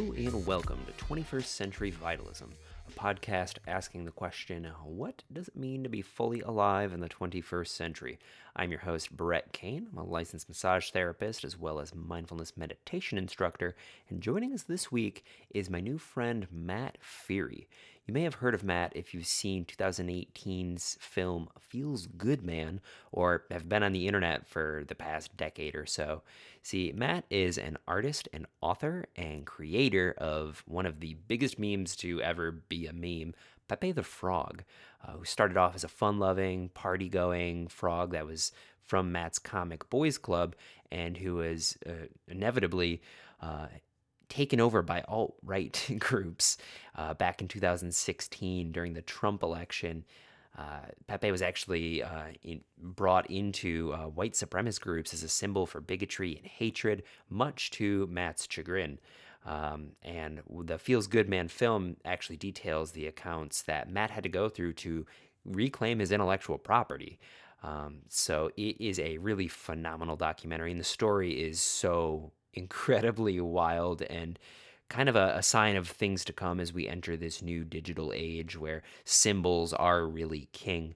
Hello and welcome to 21st Century Vitalism, a podcast asking the question what does it mean to be fully alive in the 21st century? I'm your host, Brett Kane. I'm a licensed massage therapist as well as mindfulness meditation instructor, and joining us this week is my new friend, Matt Furie. You may have heard of Matt if you've seen 2018's film Feels Good Man or have been on the internet for the past decade or so. See, Matt is an artist and author and creator of one of the biggest memes to ever be a meme, Pepe the Frog, uh, who started off as a fun loving, party going frog that was from Matt's comic Boys Club and who uh, inevitably. Uh, taken over by alt right groups uh, back in 2016 during the Trump election. Uh, Pepe was actually uh, in, brought into uh, white supremacist groups as a symbol for bigotry and hatred, much to Matt's chagrin. Um, and the Feels Good Man film actually details the accounts that Matt had to go through to reclaim his intellectual property. Um, so it is a really phenomenal documentary, and the story is so incredibly wild and kind of a, a, sign of things to come as we enter this new digital age where symbols are really king.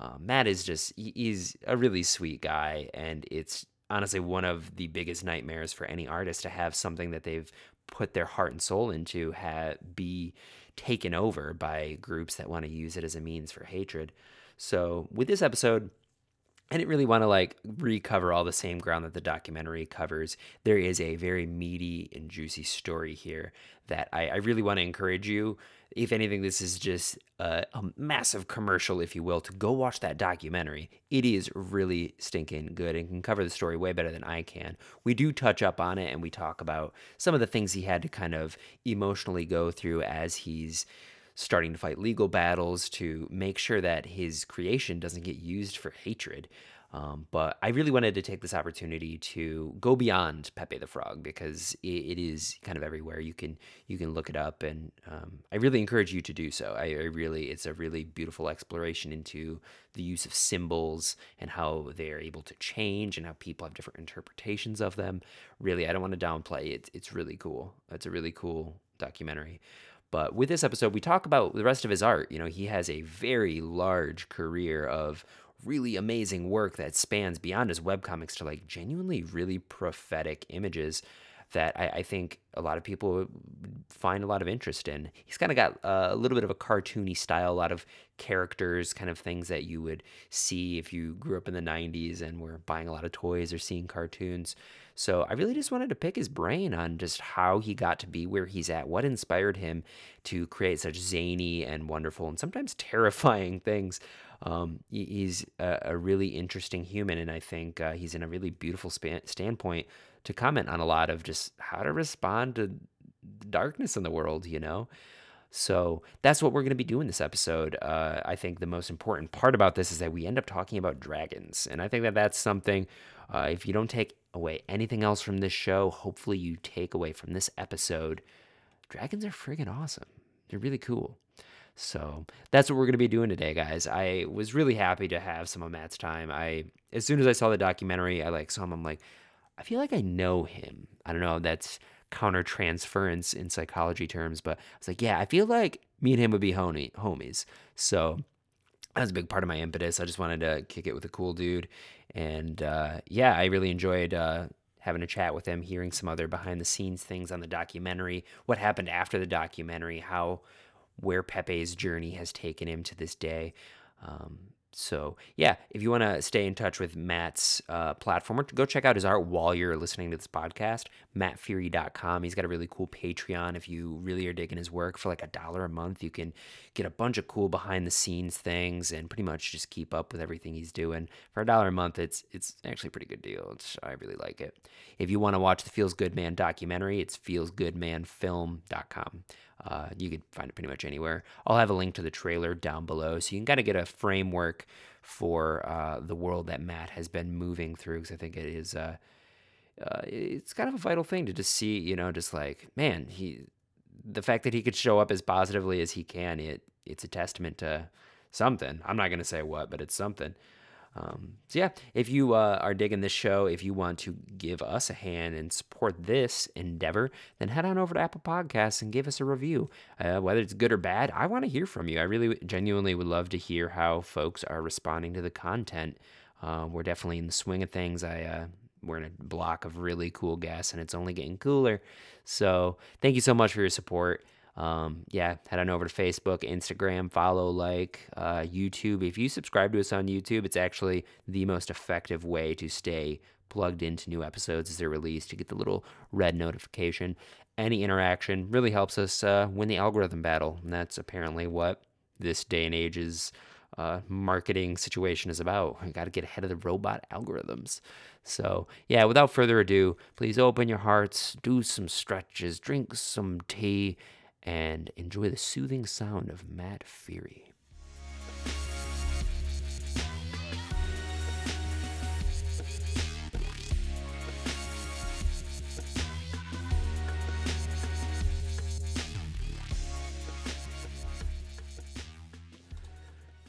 Uh, Matt is just, he's a really sweet guy, and it's honestly one of the biggest nightmares for any artist to have something that they've put their heart and soul into ha- be taken over by groups that want to use it as a means for hatred. So, with this episode, I didn't really want to like recover all the same ground that the documentary covers. There is a very meaty and juicy story here that I, I really want to encourage you. If anything, this is just a, a, massive commercial, if you will, to go watch that documentary. It is really stinking good and can cover the story way better than I can. We do touch up on it and we talk about some of the things he had to kind of emotionally go through as he's starting to fight legal battles to make sure that his creation doesn't get used for hatred. Um, but I really wanted to take this opportunity to go beyond Pepe the Frog because it, it is kind of everywhere. You can you can look it up, and um, I really encourage you to do so. I, I, really it's a really beautiful exploration into the use of symbols and how they are able to change and how people have different interpretations of them. Really, I don't want to downplay it. It's really cool. It's a really cool documentary. But with this episode, we talk about the rest of his art. You know, he has a very large career of really amazing work that spans beyond his webcomics to like genuinely really prophetic images that I, I, think a lot of people find a lot of interest in. He's kind of got a little bit of a cartoony style, a lot of characters, kind of things that you would see if you grew up in the 90s and were buying a lot of toys or seeing cartoons. So I really just wanted to pick his brain on just how he got to be where he's at, what inspired him to create such zany and wonderful and sometimes terrifying things. Um, he's a, a, really interesting human, and I think uh, he's in a really beautiful span- standpoint to comment on a lot of just how to respond to darkness in the world, you know? So that's what we're going to be doing this episode. Uh, I think the most important part about this is that we end up talking about dragons. And I think that that's something, uh, if you don't take away anything else from this show, hopefully you take away from this episode. Dragons are friggin' awesome. They're really cool. So that's what we're to be doing today, guys. I was really happy to have some of Matt's time. I, as soon as I saw the documentary, I like saw him. I'm like, I feel like I know him. I don't know. That's counter transference in psychology terms, but I was like, yeah, I feel like me and him would be homie, homies. So that was a big part of my impetus. I just wanted to kick it with a cool dude. And uh, yeah, I really enjoyed uh, having a chat with him, hearing some other behind the scenes things on the documentary, what happened after the documentary, how where Pepe's journey has taken him to this day. Um, so yeah, if you want to stay in touch with Matt's uh, platform, go check out his art while you're listening to this podcast. MattFurie.com. He's got a really cool Patreon. If you really are digging his work for like a dollar a month, you can get a bunch of cool behind the scenes things and pretty much just keep up with everything he's doing. For a dollar a month, it's it's actually a pretty good deal. It's, I really like it. If you want to watch the Feels Good Man documentary, it's feelsgoodmanfilm.com. Uh, you can find it pretty much anywhere. I'll have a link to the trailer down below, so you can kind of get a framework for uh, the world that Matt has been moving through. Because I think it is, uh, uh, it's kind of a vital thing to just see, you know, just like man, he, the fact that he could show up as positively as he can, it it's a testament to something. I'm not to say what, but it's something. Um, so yeah, if you uh, are digging this show, if you want to give us a hand and support this endeavor, then head on over to Apple Podcasts and give us a review. Uh, whether it's good or bad, I want to hear from you. I really genuinely would love to hear how folks are responding to the content. Uh, we're definitely in the swing of things. I uh, we're in a block of really cool guests, and it's only getting cooler. So thank you so much for your support. Um, yeah, head on over to Facebook, Instagram, follow, like, uh, YouTube. If you subscribe to us on YouTube, it's actually the most effective way to stay plugged into new episodes as they're released to get the little red notification. Any interaction really helps us uh, win the algorithm battle, and that's apparently what this day and age's uh, marketing situation is about. We got to get ahead of the robot algorithms. So, yeah, without further ado, please open your hearts, do some stretches, drink some tea, and enjoy the soothing sound of Matt Furie.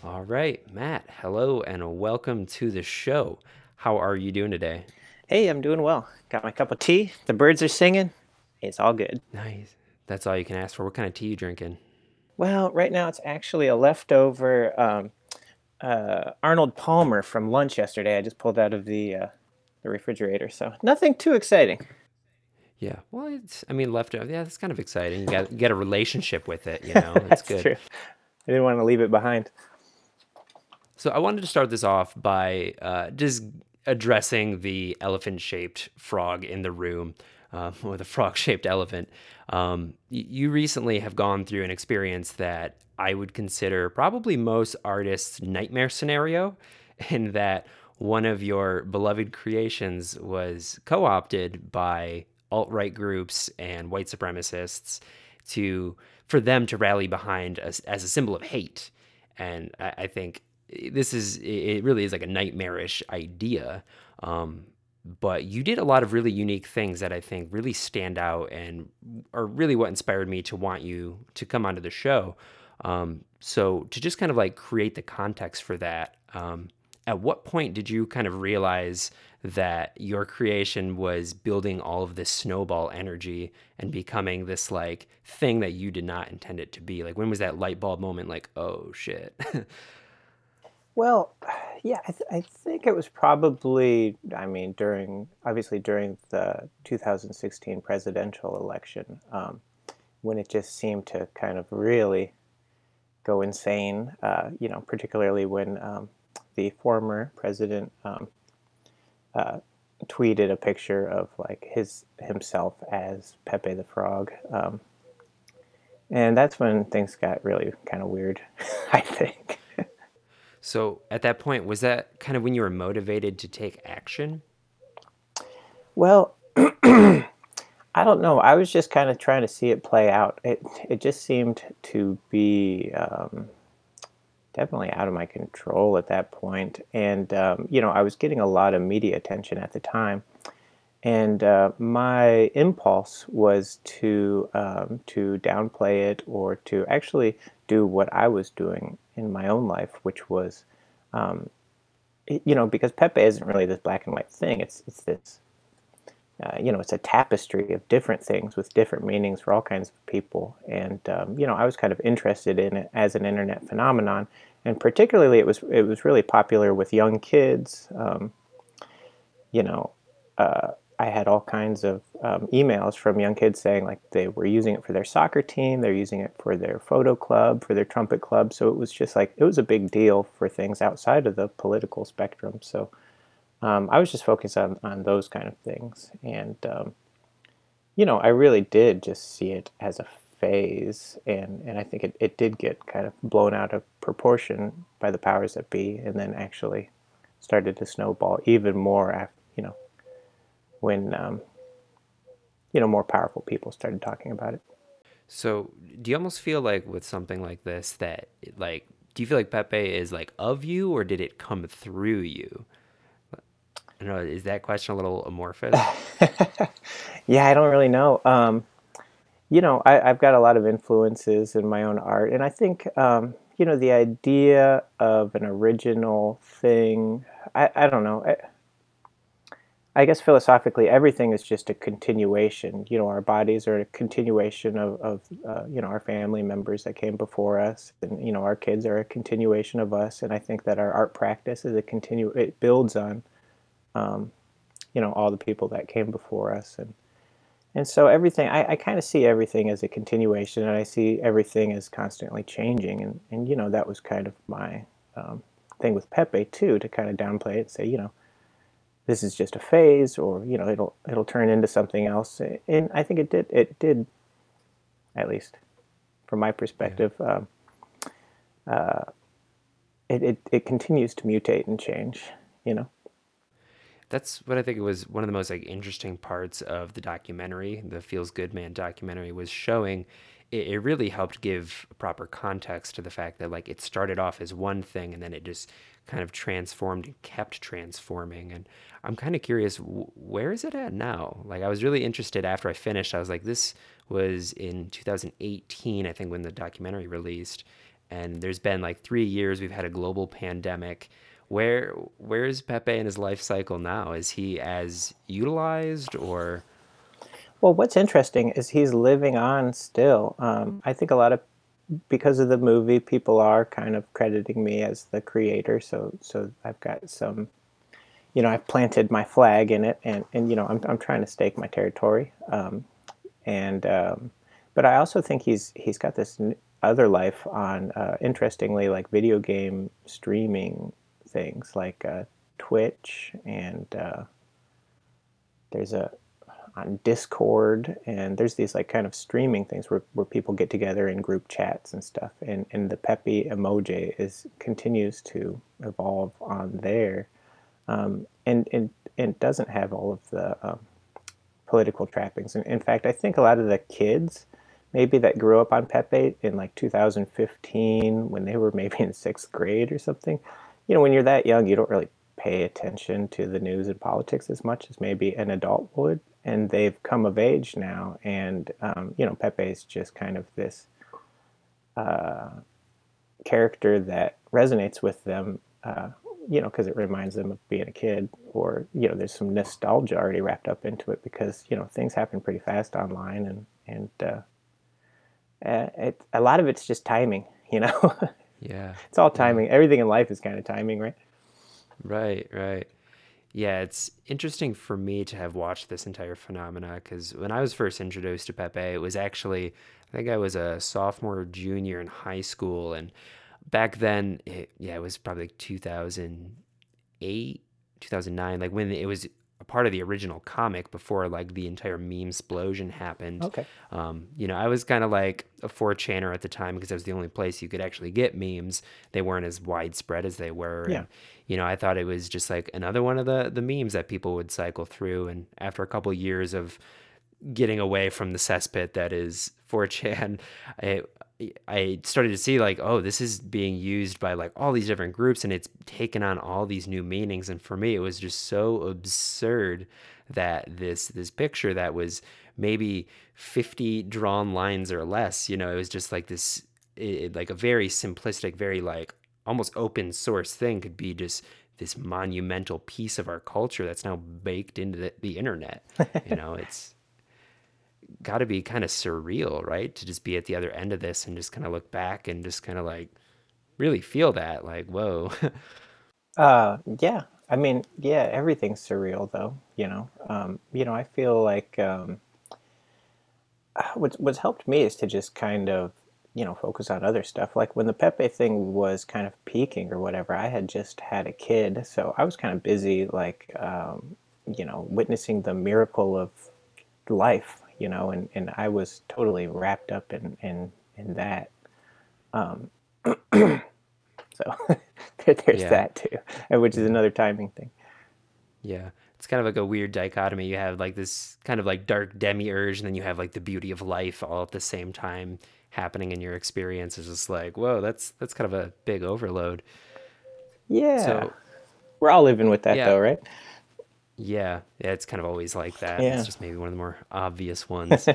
All right, Matt, hello and welcome to the show. How are you doing today? Hey, I'm doing well. Got my cup of tea. The birds are singing. It's all good. Nice. That's all you can ask for. What kind of tea you drinking? Well, right now it's actually a leftover um, uh, Arnold Palmer from lunch yesterday. I just pulled out of the uh, the refrigerator, so nothing too exciting. Yeah, well, it's I mean leftover. Yeah, that's kind of exciting. You got get a relationship with it. You know, it's That's good. true. I didn't want to leave it behind. So I wanted to start this off by uh, just addressing the elephant-shaped frog in the room, um, or the frog-shaped elephant. Um, you recently have gone through an experience that I would consider probably most artists' nightmare scenario, in that one of your beloved creations was co-opted by alt-right groups and white supremacists to for them to rally behind as, as a symbol of hate. And I, I think this is it really is like a nightmarish idea. Um, but you did a lot of really unique things that I think really stand out and are really what inspired me to want you to come onto the show. Um, so to just kind of like create the context for that, um, at what point did you kind of realize that your creation was building all of this snowball energy and becoming this like thing that you did not intend it to be? Like when was that light bulb moment like, oh shit? Well, yeah, I, th- I think it was probably, I mean, during, obviously during the 2016 presidential election, um, when it just seemed to kind of really go insane, uh, you know, particularly when um, the former president um, uh, tweeted a picture of like his himself as Pepe the Frog. Um, and that's when things got really kind of weird, I think. So at that point, was that kind of when you were motivated to take action? Well, I don't know. I was just kind of trying to see it play out. It it just seemed to be um, definitely out of my control at that point, and um, you know, I was getting a lot of media attention at the time, and uh, my impulse was to um, to downplay it or to actually do what I was doing in my own life, which was, um, you know, because Pepe isn't really this black and white thing. It's it's this uh, you know, it's a tapestry of different things with different meanings for all kinds of people. And um, you know, I was kind of interested in it as an internet phenomenon, and particularly it was it was really popular with young kids. Um, you know, uh, I had all kinds of um, emails from young kids saying like they were using it for their soccer team, they're using it for their photo club, for their trumpet club. So it was just like it was a big deal for things outside of the political spectrum. So um, I was just focused on, on those kind of things. And, um, you know, I really did just see it as a phase. And, and I think it, it did get kind of blown out of proportion by the powers that be and then actually started to snowball even more, af you know, when, um, you know, more powerful people started talking about it. So do you almost feel like with something like this that like do you feel like Pepe is like of you or did it come through you? I don't know, is that question a little amorphous? Yeah, I don't really know. Um, you know, I, I've got a lot of influences in my own art, and I think, um, you know, the idea of an original thing, I, I don't know. I, I guess philosophically, everything is just a continuation. You know, our bodies are a continuation of, of uh, you know, our family members that came before us, and you know, our kids are a continuation of us. And I think that our art practice is a continue. It builds on, um, you know, all the people that came before us, and and so everything. I, I kind of see everything as a continuation, and I see everything as constantly changing. And and you know, that was kind of my um, thing with Pepe too, to kind of downplay it, and say, you know this is just a phase or you know it'll it'll turn into something else and i think it did it did at least from my perspective yeah. um, uh, it, it, it continues to mutate and change you know that's what i think it was one of the most like interesting parts of the documentary the feels good man documentary was showing it, it really helped give proper context to the fact that like it started off as one thing and then it just kind of transformed and kept transforming and i'm kind of curious where is it at now? Like i was really interested after i finished i was like this was in 2018 i think when the documentary released and there's been like three years we've had a global pandemic. Where where is pepe in his life cycle now? Is he as utilized or? Well, what's interesting is he's living on still. Um, I think a lot of because of the movie, people are kind of crediting me as the creator. So, so I've got some, you know, I've planted my flag in it, and and you know, I'm I'm trying to stake my territory. Um, and um, but I also think he's he's got this other life on, uh, interestingly, like video game streaming things like uh, Twitch, and uh, there's a on Discord, and there's these like kind of streaming things where, where people get together in group chats and stuff. And and the Pepe emoji is continues to evolve on there, um, and and and doesn't have all of the um, political trappings. And in fact, I think a lot of the kids maybe that grew up on Pepe in like 2015 when they were maybe in sixth grade or something. You know, when you're that young, you don't really pay attention to the news and politics as much as maybe an adult would and they've come of age now. And um, you know, Pepe is just kind of this uh, character that resonates with them. Uh, you know, because it reminds them of being a kid, or you know, there's some nostalgia already wrapped up into it because you know things happen pretty fast online, and and uh, it, a lot of it's just timing. You know, yeah, it's all timing. Yeah. Everything in life is kind of timing, right? Right, right. Yeah, it's interesting for me to have watched this entire phenomena because when I was first introduced to Pepe, it was actually, I think I was a sophomore or junior in high school. And back then, it, yeah, it was probably like 2008, 2009, like when it was a part of the original comic before like the entire meme explosion happened. Okay. Um, you know, I was kind of like a 4chaner at the time because that was the only place you could actually get memes. They weren't as widespread as they were. Yeah. And, you know, I thought it was just like another one of the the memes that people would cycle through. And after a couple of years of getting away from the cesspit that is 4chan, I I started to see like, oh, this is being used by like all these different groups and it's taken on all these new meanings. And for me, it was just so absurd that this this picture that was maybe 50 drawn lines or less, you know, it was just like this it, like a very simplistic, very like almost open source thing could be just this monumental piece of our culture that's now baked into the, the internet. you know, it's got to be kind of surreal, right? To just be at the other end of this and just kind of look back and just kind of like really feel that, like, whoa. uh, yeah. I mean, yeah, everything's surreal though, you know. Um, you know, I feel like um, what's, what's helped me is to just kind of you know focus on other stuff. Like when the pepe thing was kind of peaking or whatever i had just had a kid so i was kind of busy like um, you know witnessing the miracle of life you know and, and i was totally wrapped up in in, in that. Um, so there, there's yeah. that too which is another timing thing. Yeah. It's kind of like a weird dichotomy. You have like this kind of like dark demiurge and then you have like the beauty of life all at the same time happening in your experience is just like, whoa, that's that's kind of a big overload. Yeah. So we're all living with that yeah. though, right? Yeah, yeah, it's kind of always like that. Yeah. It's just maybe one of the more obvious ones.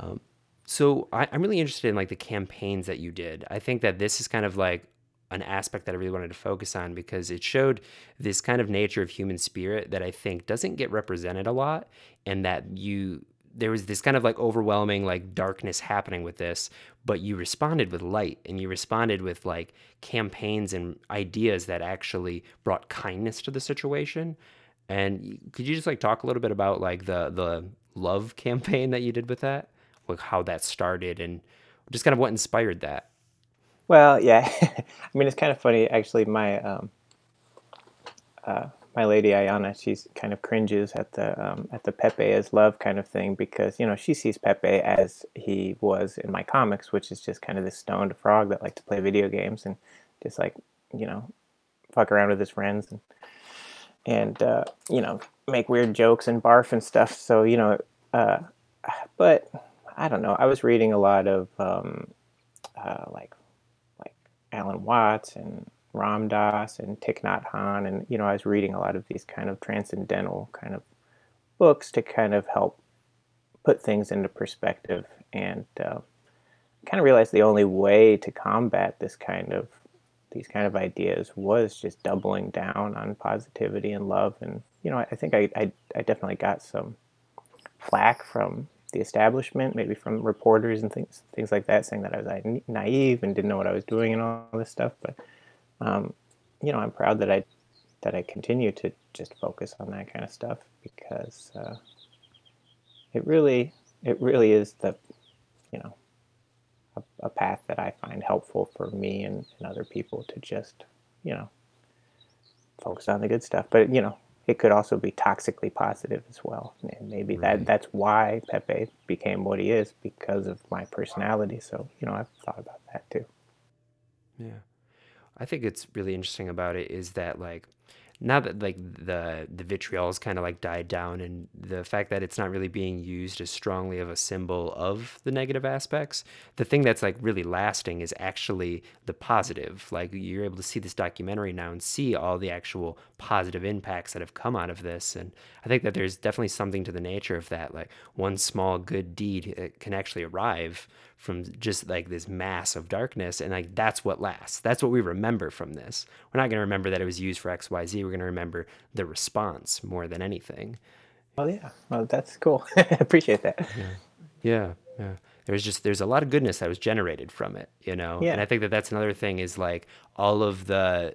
um, So I, I'm really interested in like the campaigns that you did. I think that this is kind of like an aspect that I really wanted to focus on because it showed this kind of nature of human spirit that I think doesn't get represented a lot, and that you there was this kind of like overwhelming like darkness happening with this, but you responded with light and you responded with like campaigns and ideas that actually brought kindness to the situation. And could you just like talk a little bit about like the the love campaign that you did with that? Like how that started and just kind of what inspired that? Well, yeah. I mean, it's kind of funny actually. My um, uh, my lady Ayana, she's kind of cringes at the um, at the Pepe as love kind of thing because you know she sees Pepe as he was in my comics, which is just kind of this stoned frog that liked to play video games and just like you know fuck around with his friends and and uh, you know make weird jokes and barf and stuff. So you know, uh, but I don't know. I was reading a lot of um, uh, like Alan Watts and Ram Dass and Thich Nhat Hanh, and you know, I was reading a lot of these kind of transcendental kind of books to kind of help put things into perspective, and uh, kind of realized the only way to combat this kind of these kind of ideas was just doubling down on positivity and love, and you know, I, I think I, I I definitely got some flack from the establishment, maybe from reporters and things things like that, saying that I was naive and didn't know what I was doing and all this stuff. But um, you know, I'm proud that I that I continue to just focus on that kind of stuff because uh, it really it really is the you know a, a, path that I find helpful for me and, and other people to just you know focus on the good stuff. But you know, it could also be toxically positive as well. And maybe right. that that's why Pepe became what he is because of my personality. So, you know, I've thought about that too. Yeah. I think it's really interesting about it is that like now that like the the vitriol has kind of like died down and the fact that it's not really being used as strongly of a symbol of the negative aspects the thing that's like really lasting is actually the positive. Like you're able to see this documentary now and see all the actual positive impacts that have come out of this and i think that there's definitely something to the nature of that. Like one small good deed can actually arrive from just like this mass of darkness and like that's what lasts. That's what we remember from this. We're not going to remember that it was used for xyz we're going to remember the response more than anything. Well yeah. Well that's cool. I appreciate that. Yeah. Yeah. Yeah. There's just there's a lot of goodness that was generated from it you know? Yeah. and i think that that's another thing is like all of the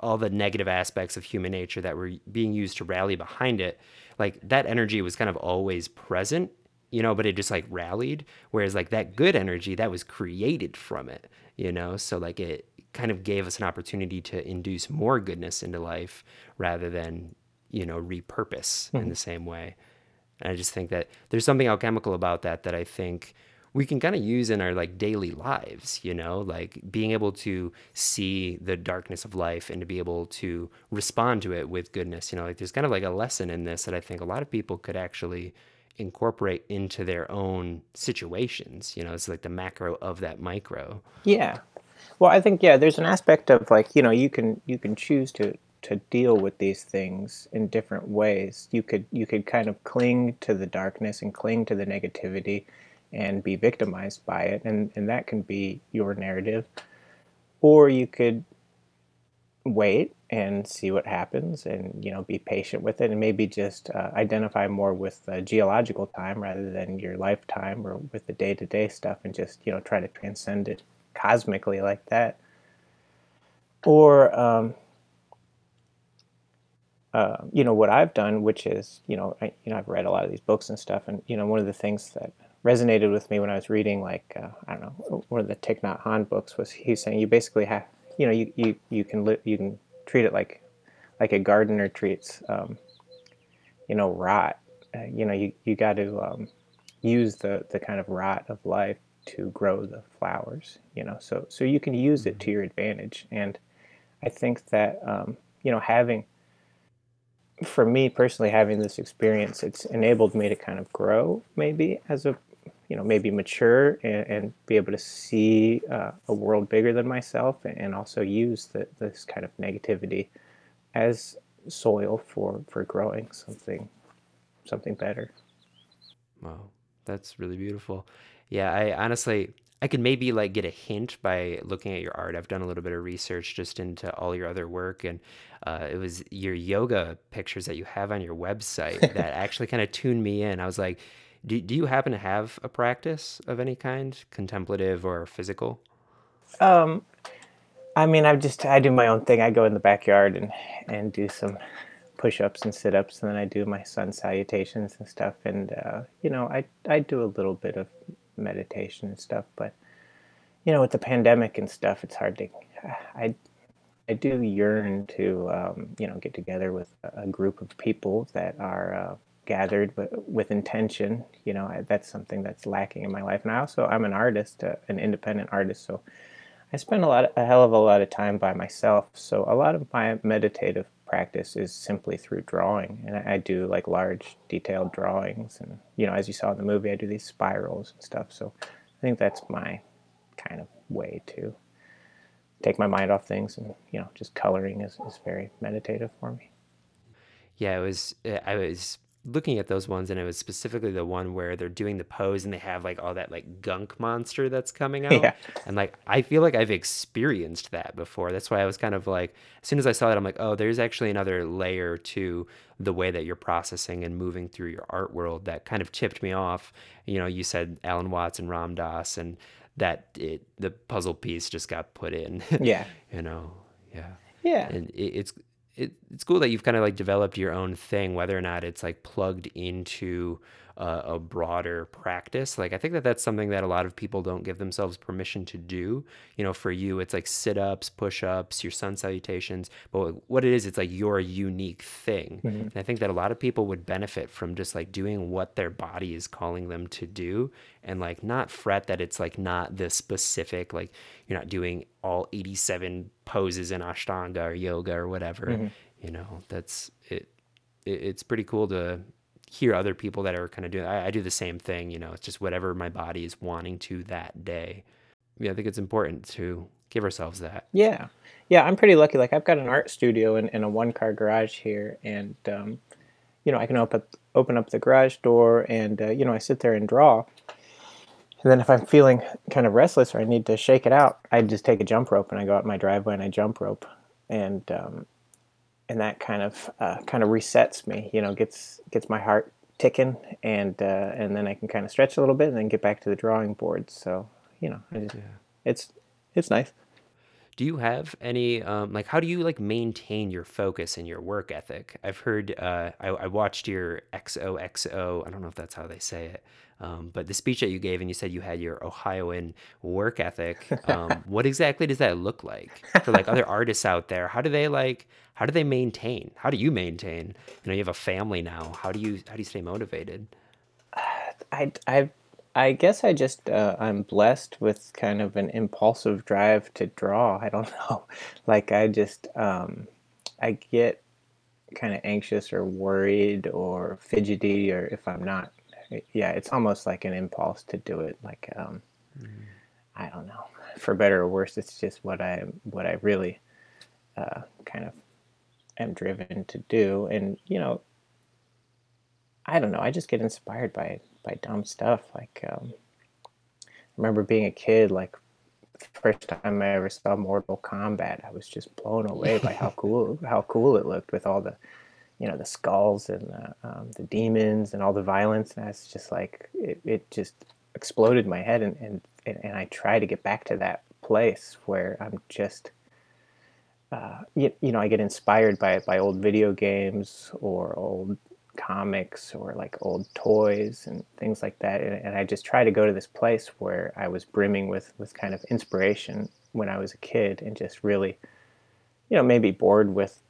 all the negative aspects of human nature that were being used to rally behind it like that energy was kind of always present you know, but it just like rallied. Whereas like that good energy that was created from it, you know, so like it kind of gave us an opportunity to induce more goodness into life rather than, you know, repurpose mm-hmm. in the same way. And I just think that there's something alchemical about that that I think we can kind of use in our like daily lives, you know, like being able to see the darkness of life and to be able to respond to it with goodness. You know, like there's kind of like a lesson in this that I think a lot of people could actually incorporate into their own situations. You know, it's like the macro of that micro. Yeah. Well, I think yeah, there's an aspect of like you know you can you can choose to to deal with these things in different ways. You could you could kind of cling to the darkness and cling to the negativity and be victimized by it and and that can be your narrative. Or you could wait and see what happens and you know be patient with it and maybe just uh, identify more with the geological time rather than your lifetime or with the day-to-day stuff and just you know try to transcend it cosmically like that. Or um, uh, you know what I've done, which is you know I, you know I've read a lot of these books and stuff, and you know one of the things that resonated with me when I was reading like uh, I don't know one of the Thich Nhat Hanh books was he's saying you basically have you know you you, you can li- you can treat it like like a gardener treats um, you know rot uh, you know you, you got to um, use the the kind of rot of life to grow the flowers you know so so you can use it to mm-hmm. your advantage and i think that um, you know having for me personally having this experience it's enabled me to kind of grow maybe as a you know maybe mature and, and be able to see uh, a world bigger than myself and also use the, this kind of negativity as soil for for growing something something better wow that's really beautiful. Yeah, I honestly I could maybe like get a hint by looking at your art. I've done a little bit of research just into all your other work, and uh, it was your yoga pictures that you have on your website that actually kind of tuned me in. I was like, do, do you happen to have a practice of any kind, contemplative or physical? Um, I mean, I just I do my own thing. I go in the backyard and and do some push-ups and sit-ups, and then I do my sun salutations and stuff. And uh, you know, I I do a little bit of meditation and stuff, but you know, with the pandemic and stuff, it's hard to. I I do yearn to um, you know get together with a group of people that are uh, gathered but with intention. You know, I, that's something that's lacking in my life. And I also I'm an artist, uh, an independent artist, so I spend a lot, a hell of a lot of time by myself. So a lot of my meditative practice is simply through drawing, and I, I do like large, detailed drawings. And you know, as you saw in the movie, I do these spirals and stuff. So I think that's my kind of way to take my mind off things, and you know, just coloring is, is very meditative for me. Yeah, it was. I was looking at those ones and it was specifically the one where they're doing the pose and they have like all that like gunk monster that's coming out Yeah. and like i feel like i've experienced that before that's why i was kind of like as soon as i saw that i'm like oh there's actually another layer to the way that you're processing and moving through your art world that kind of tipped me off you know you said alan watts and ram dass and that it the puzzle piece just got put in Yeah. you know yeah Yeah. and it, it's it, it's cool that you've kind of like developed your own thing whether or not it's like plugged into uh, a broader practice. Like i think that that's something that a lot of people don't give themselves permission to do. You know for you it's like sit-ups push-ups your sun salutations but what it is it's like your unique thing. And i think that a lot of people would benefit from just like doing what their body is calling them to do and like not fret that it's like not the specific like you're not doing all 87 poses in ashtanga or yoga or whatever you know that's it, it it's pretty cool to hear other people that are kind of doing I, I do the same thing you know it's just whatever my body is wanting to that day yeah i think it's important to give ourselves that Yeah, yeah, I'm pretty lucky. Like I've got an art studio in, in a one car garage here, and um, you know I can open open up the garage door, and uh, you know I sit there and draw. And then if I'm feeling kind of restless or I need to shake it out, I just take a jump rope and I go out my driveway and I jump rope, and um, and that kind of uh, kind of resets me. You know, gets gets my heart ticking, and uh, and then I can kind of stretch a little bit and then get back to the drawing board. So you know, I just, it's it's nice. Do you have any um, like how do you like maintain your focus and your work ethic? I've heard uh, I, I watched your xoxo i don't know if that's how they say it um, but the speech that you gave and you said you had your ohioan work ethic um, what exactly does that look like for like other artists out there? How do they like how do they maintain? How do you maintain? You know you have a family now. How do you how do you stay motivated? I, I, I guess I just uh, I'm blessed with kind of an impulsive drive to draw. I don't know, like I just um, I get kind of anxious or worried or fidgety, or if I'm not, yeah, it's almost like an impulse to do it. Like um, I don't know, for better or worse, it's just what I what I really uh, kind of am driven to do, and you know, I don't know. I just get inspired by by dumb stuff. Like um, I remember being a kid, like the first time I ever saw Mortal Kombat, I was just blown away by how cool how cool it looked with all the you know the skulls and the, um, the demons and all the violence. And I was just like it, it just exploded my head, and, and and I try to get back to that place where I'm just. Uh, you, you know, I get inspired by by old video games or old comics or like old toys and things like that and, and, i just try to go to this place where i was brimming with with kind of inspiration when i was a kid and just really you know maybe bored with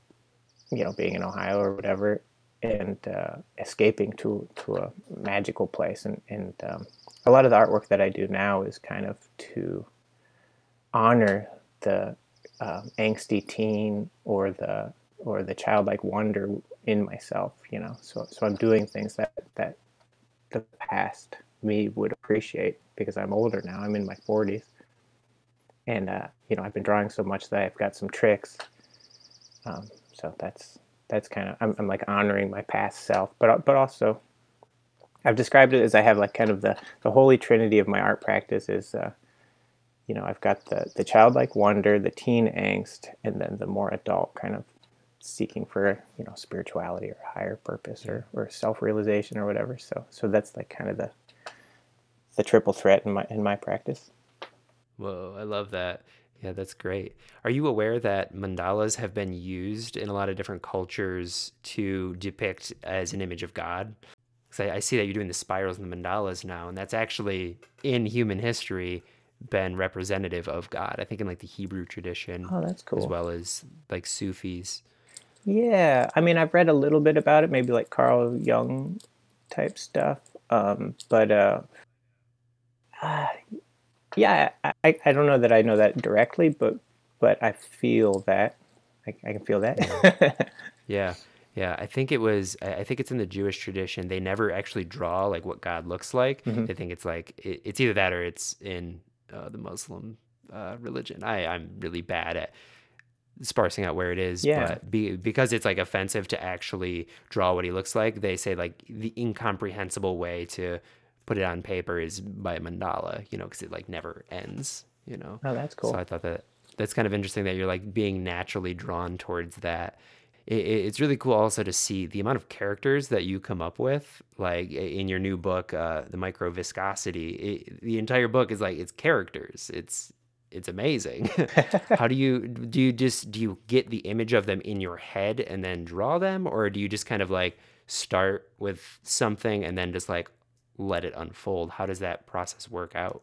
you know being in ohio or whatever and uh, escaping to to a magical place. And and um, a lot of the artwork that i do now is kind of to honor the um, angsty teen or the or the childlike wonder in myself you know? So so i'm doing things that that the past me would appreciate because i'm older now i'm in my 40s and uh, you know i've been drawing so much that i've got some tricks. Um, so that's that's kind of I'm, I'm like honoring my past self but but also I've described it as I have like kind of the, the holy trinity of my art practice is, uh, you know, I've got the, the childlike wonder, the teen angst, and then the more adult kind of seeking for, you know, spirituality or higher purpose or, or self-realization or whatever. So, so that's like kind of the, the triple threat in my, in my practice. Whoa, I love that. Yeah, that's great. Are you aware that mandalas have been used in a lot of different cultures to depict as an image of God? Because I, I, see that you're doing the spirals and the mandalas now, and that's actually in human history been representative of God. I think in like the Hebrew tradition. Oh, that's cool. As well as like Sufis. Yeah, I mean, I've read a little bit about it, maybe like Carl Jung type stuff. Um, but uh, uh, yeah, I, I don't know that I know that directly, but but I feel that I, I can feel that. yeah. Yeah, I think it was. I think it's in the Jewish tradition. They never actually draw like what God looks like. Mm-hmm. They think it's like it, it's either that or it's in uh, the Muslim uh, religion. I I'm really bad at sparsing out where it is. Yeah. But be, because it's like offensive to actually draw what he looks like, they say like the incomprehensible way to put it on paper is by mandala, you know, because it like never ends, you know. Oh, that's cool. So I thought that that's kind of interesting that you're like being naturally drawn towards that. It, it's really cool also to see the amount of characters that you come up with, like in your new book, uh, the Mindviscosity. It, the entire book is like it's characters. It's it's amazing. How do you do? You just do you get the image of them in your head and then draw them, or do you just kind of like start with something and then just like let it unfold? How does that process work out?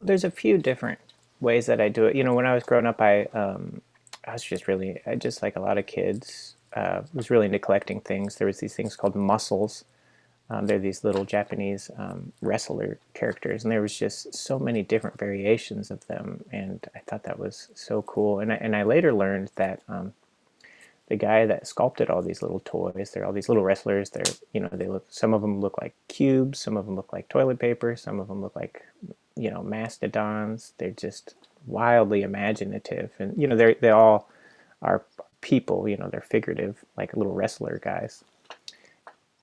There's a few different ways that I do it. You know, when I was growing up, I um, I was just really, I just like a lot of kids, uh, was really into collecting things. There was these things called muscles. Um, they're these little Japanese um, wrestler characters, and there was just so many different variations of them, and I thought that was so cool. And I, and I later learned that um, the guy that sculpted all these little toys. They're all these little wrestlers. They're you know they look. Some of them look like cubes. Some of them look like toilet paper. Some of them look like you know mastodons. They're just wildly imaginative, and you know they they all are people. You know they're figurative, like little wrestler guys.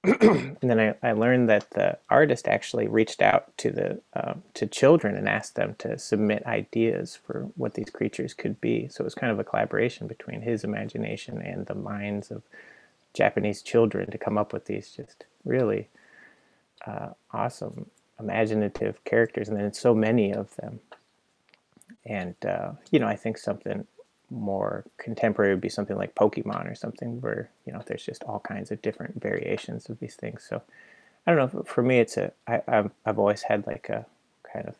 and then I, I learned that the artist actually reached out to the uh, to children and asked them to submit ideas for what these creatures could be. So it was kind of a collaboration between his imagination and the minds of Japanese children to come up with these just really uh, awesome, imaginative characters, and then so many of them. And uh, you know, I think something more contemporary would be something like Pokemon or something where you know there's just all kinds of different variations of these things. So I don't know. For me, it's a I, I've I've always had like a kind of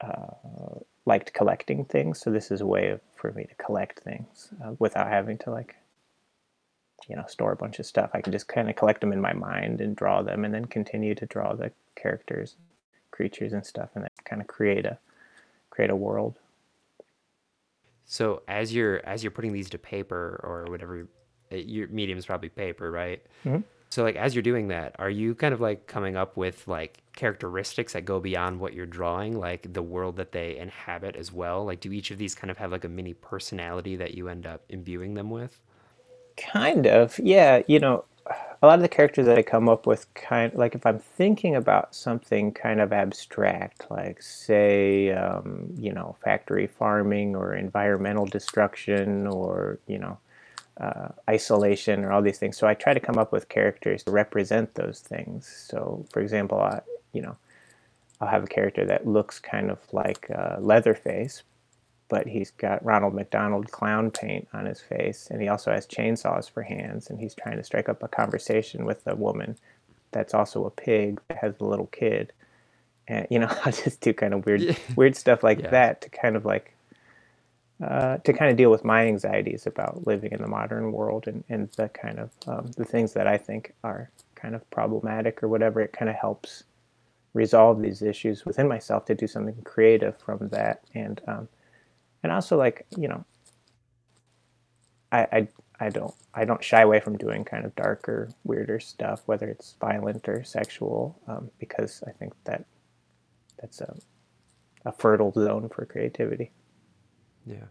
uh, liked collecting things. So this is a way of, for me to collect things uh, without having to like you know store a bunch of stuff. I can just kind of collect them in my mind and draw them, and then continue to draw the characters, creatures, and stuff, and then kind of create a create a world. So as you're as you're putting these to paper or whatever, eh, your medium is probably paper, right? Mm-hmm. So like as you're doing that, are you kind of like coming up with like characteristics that go beyond what you're drawing, like the world that they inhabit as well? Like do each of these kind of have like a mini personality that you end up imbuing them with? Kind of. Yeah, you know, a lot of the characters that I come up with kind like if I'm thinking about something kind of abstract, like say, um, you know, factory farming or environmental destruction or you know, uh, isolation or all these things. So I try to come up with characters to represent those things. So, for example, I, you know, I'll have a character that looks kind of like uh, Leatherface, but he's got Ronald McDonald clown paint on his face, and he also has chainsaws for hands, and he's trying to strike up a conversation with a woman that's also a pig that has a little kid, and you know, I just do kind of weird, weird stuff like yeah. that to kind of like, uh, to kind of deal with my anxieties about living in the modern world and and the kind of um, the things that I think are kind of problematic or whatever. It kind of helps resolve these issues within myself to do something creative from that and um, and also like you know I, I I don't I don't shy away from doing kind of darker, weirder stuff, whether it's violent or sexual, um, because I think that that's a a fertile zone for creativity. Yeah,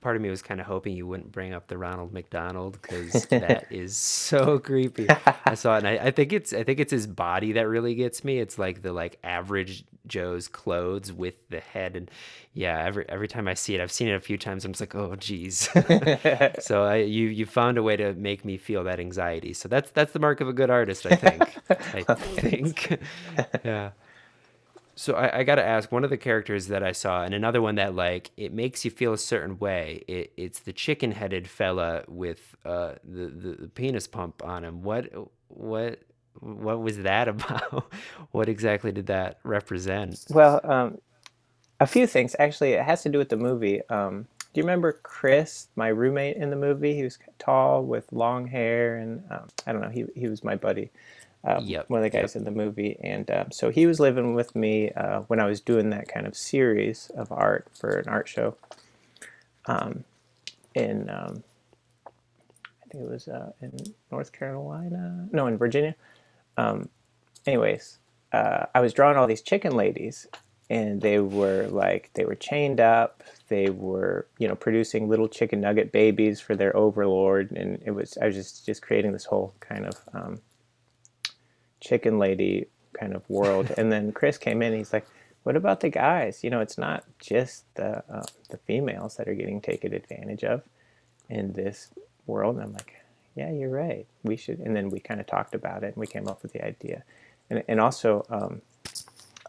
part of me was kind of hoping you wouldn't bring up the Ronald McDonald because that is so creepy. I saw it, and I, I, think it's I think it's his body that really gets me. It's like the like average Joe's clothes with the head, and yeah, every every time I see it, I've seen it a few times. I'm just like, oh geez. so I, you you found a way to make me feel that anxiety. So that's that's the mark of a good artist, I think. I think, yeah. So I, I got to ask one of the characters that I saw, and another one that like it makes you feel a certain way. It, it's the chicken-headed fella with uh, the, the the penis pump on him. What what what was that about? what exactly did that represent? Well, um, a few things actually. It has to do with the movie. Um, do you remember Chris, my roommate in the movie? He was tall with long hair, and um, I don't know. He he was my buddy um, yep. one of the guys yep. in the movie. And um, so he was living with me uh, when I was doing that kind of series of art for an art show um, in, um, I think it was uh, in North Carolina, no, in Virginia. Um, anyways, uh, I was drawing all these chicken ladies. And they were like, they were chained up. They were, you know, producing little chicken nugget babies for their overlord. And it was, I was just, just creating this whole kind of um, chicken lady kind of world. and then Chris came in. he's like, "What about the guys? You know, it's not just the uh, the females that are getting taken advantage of in this world." And I'm like, "Yeah, you're right. We should." And then we kind of talked about it, and we came up with the idea. And and also um,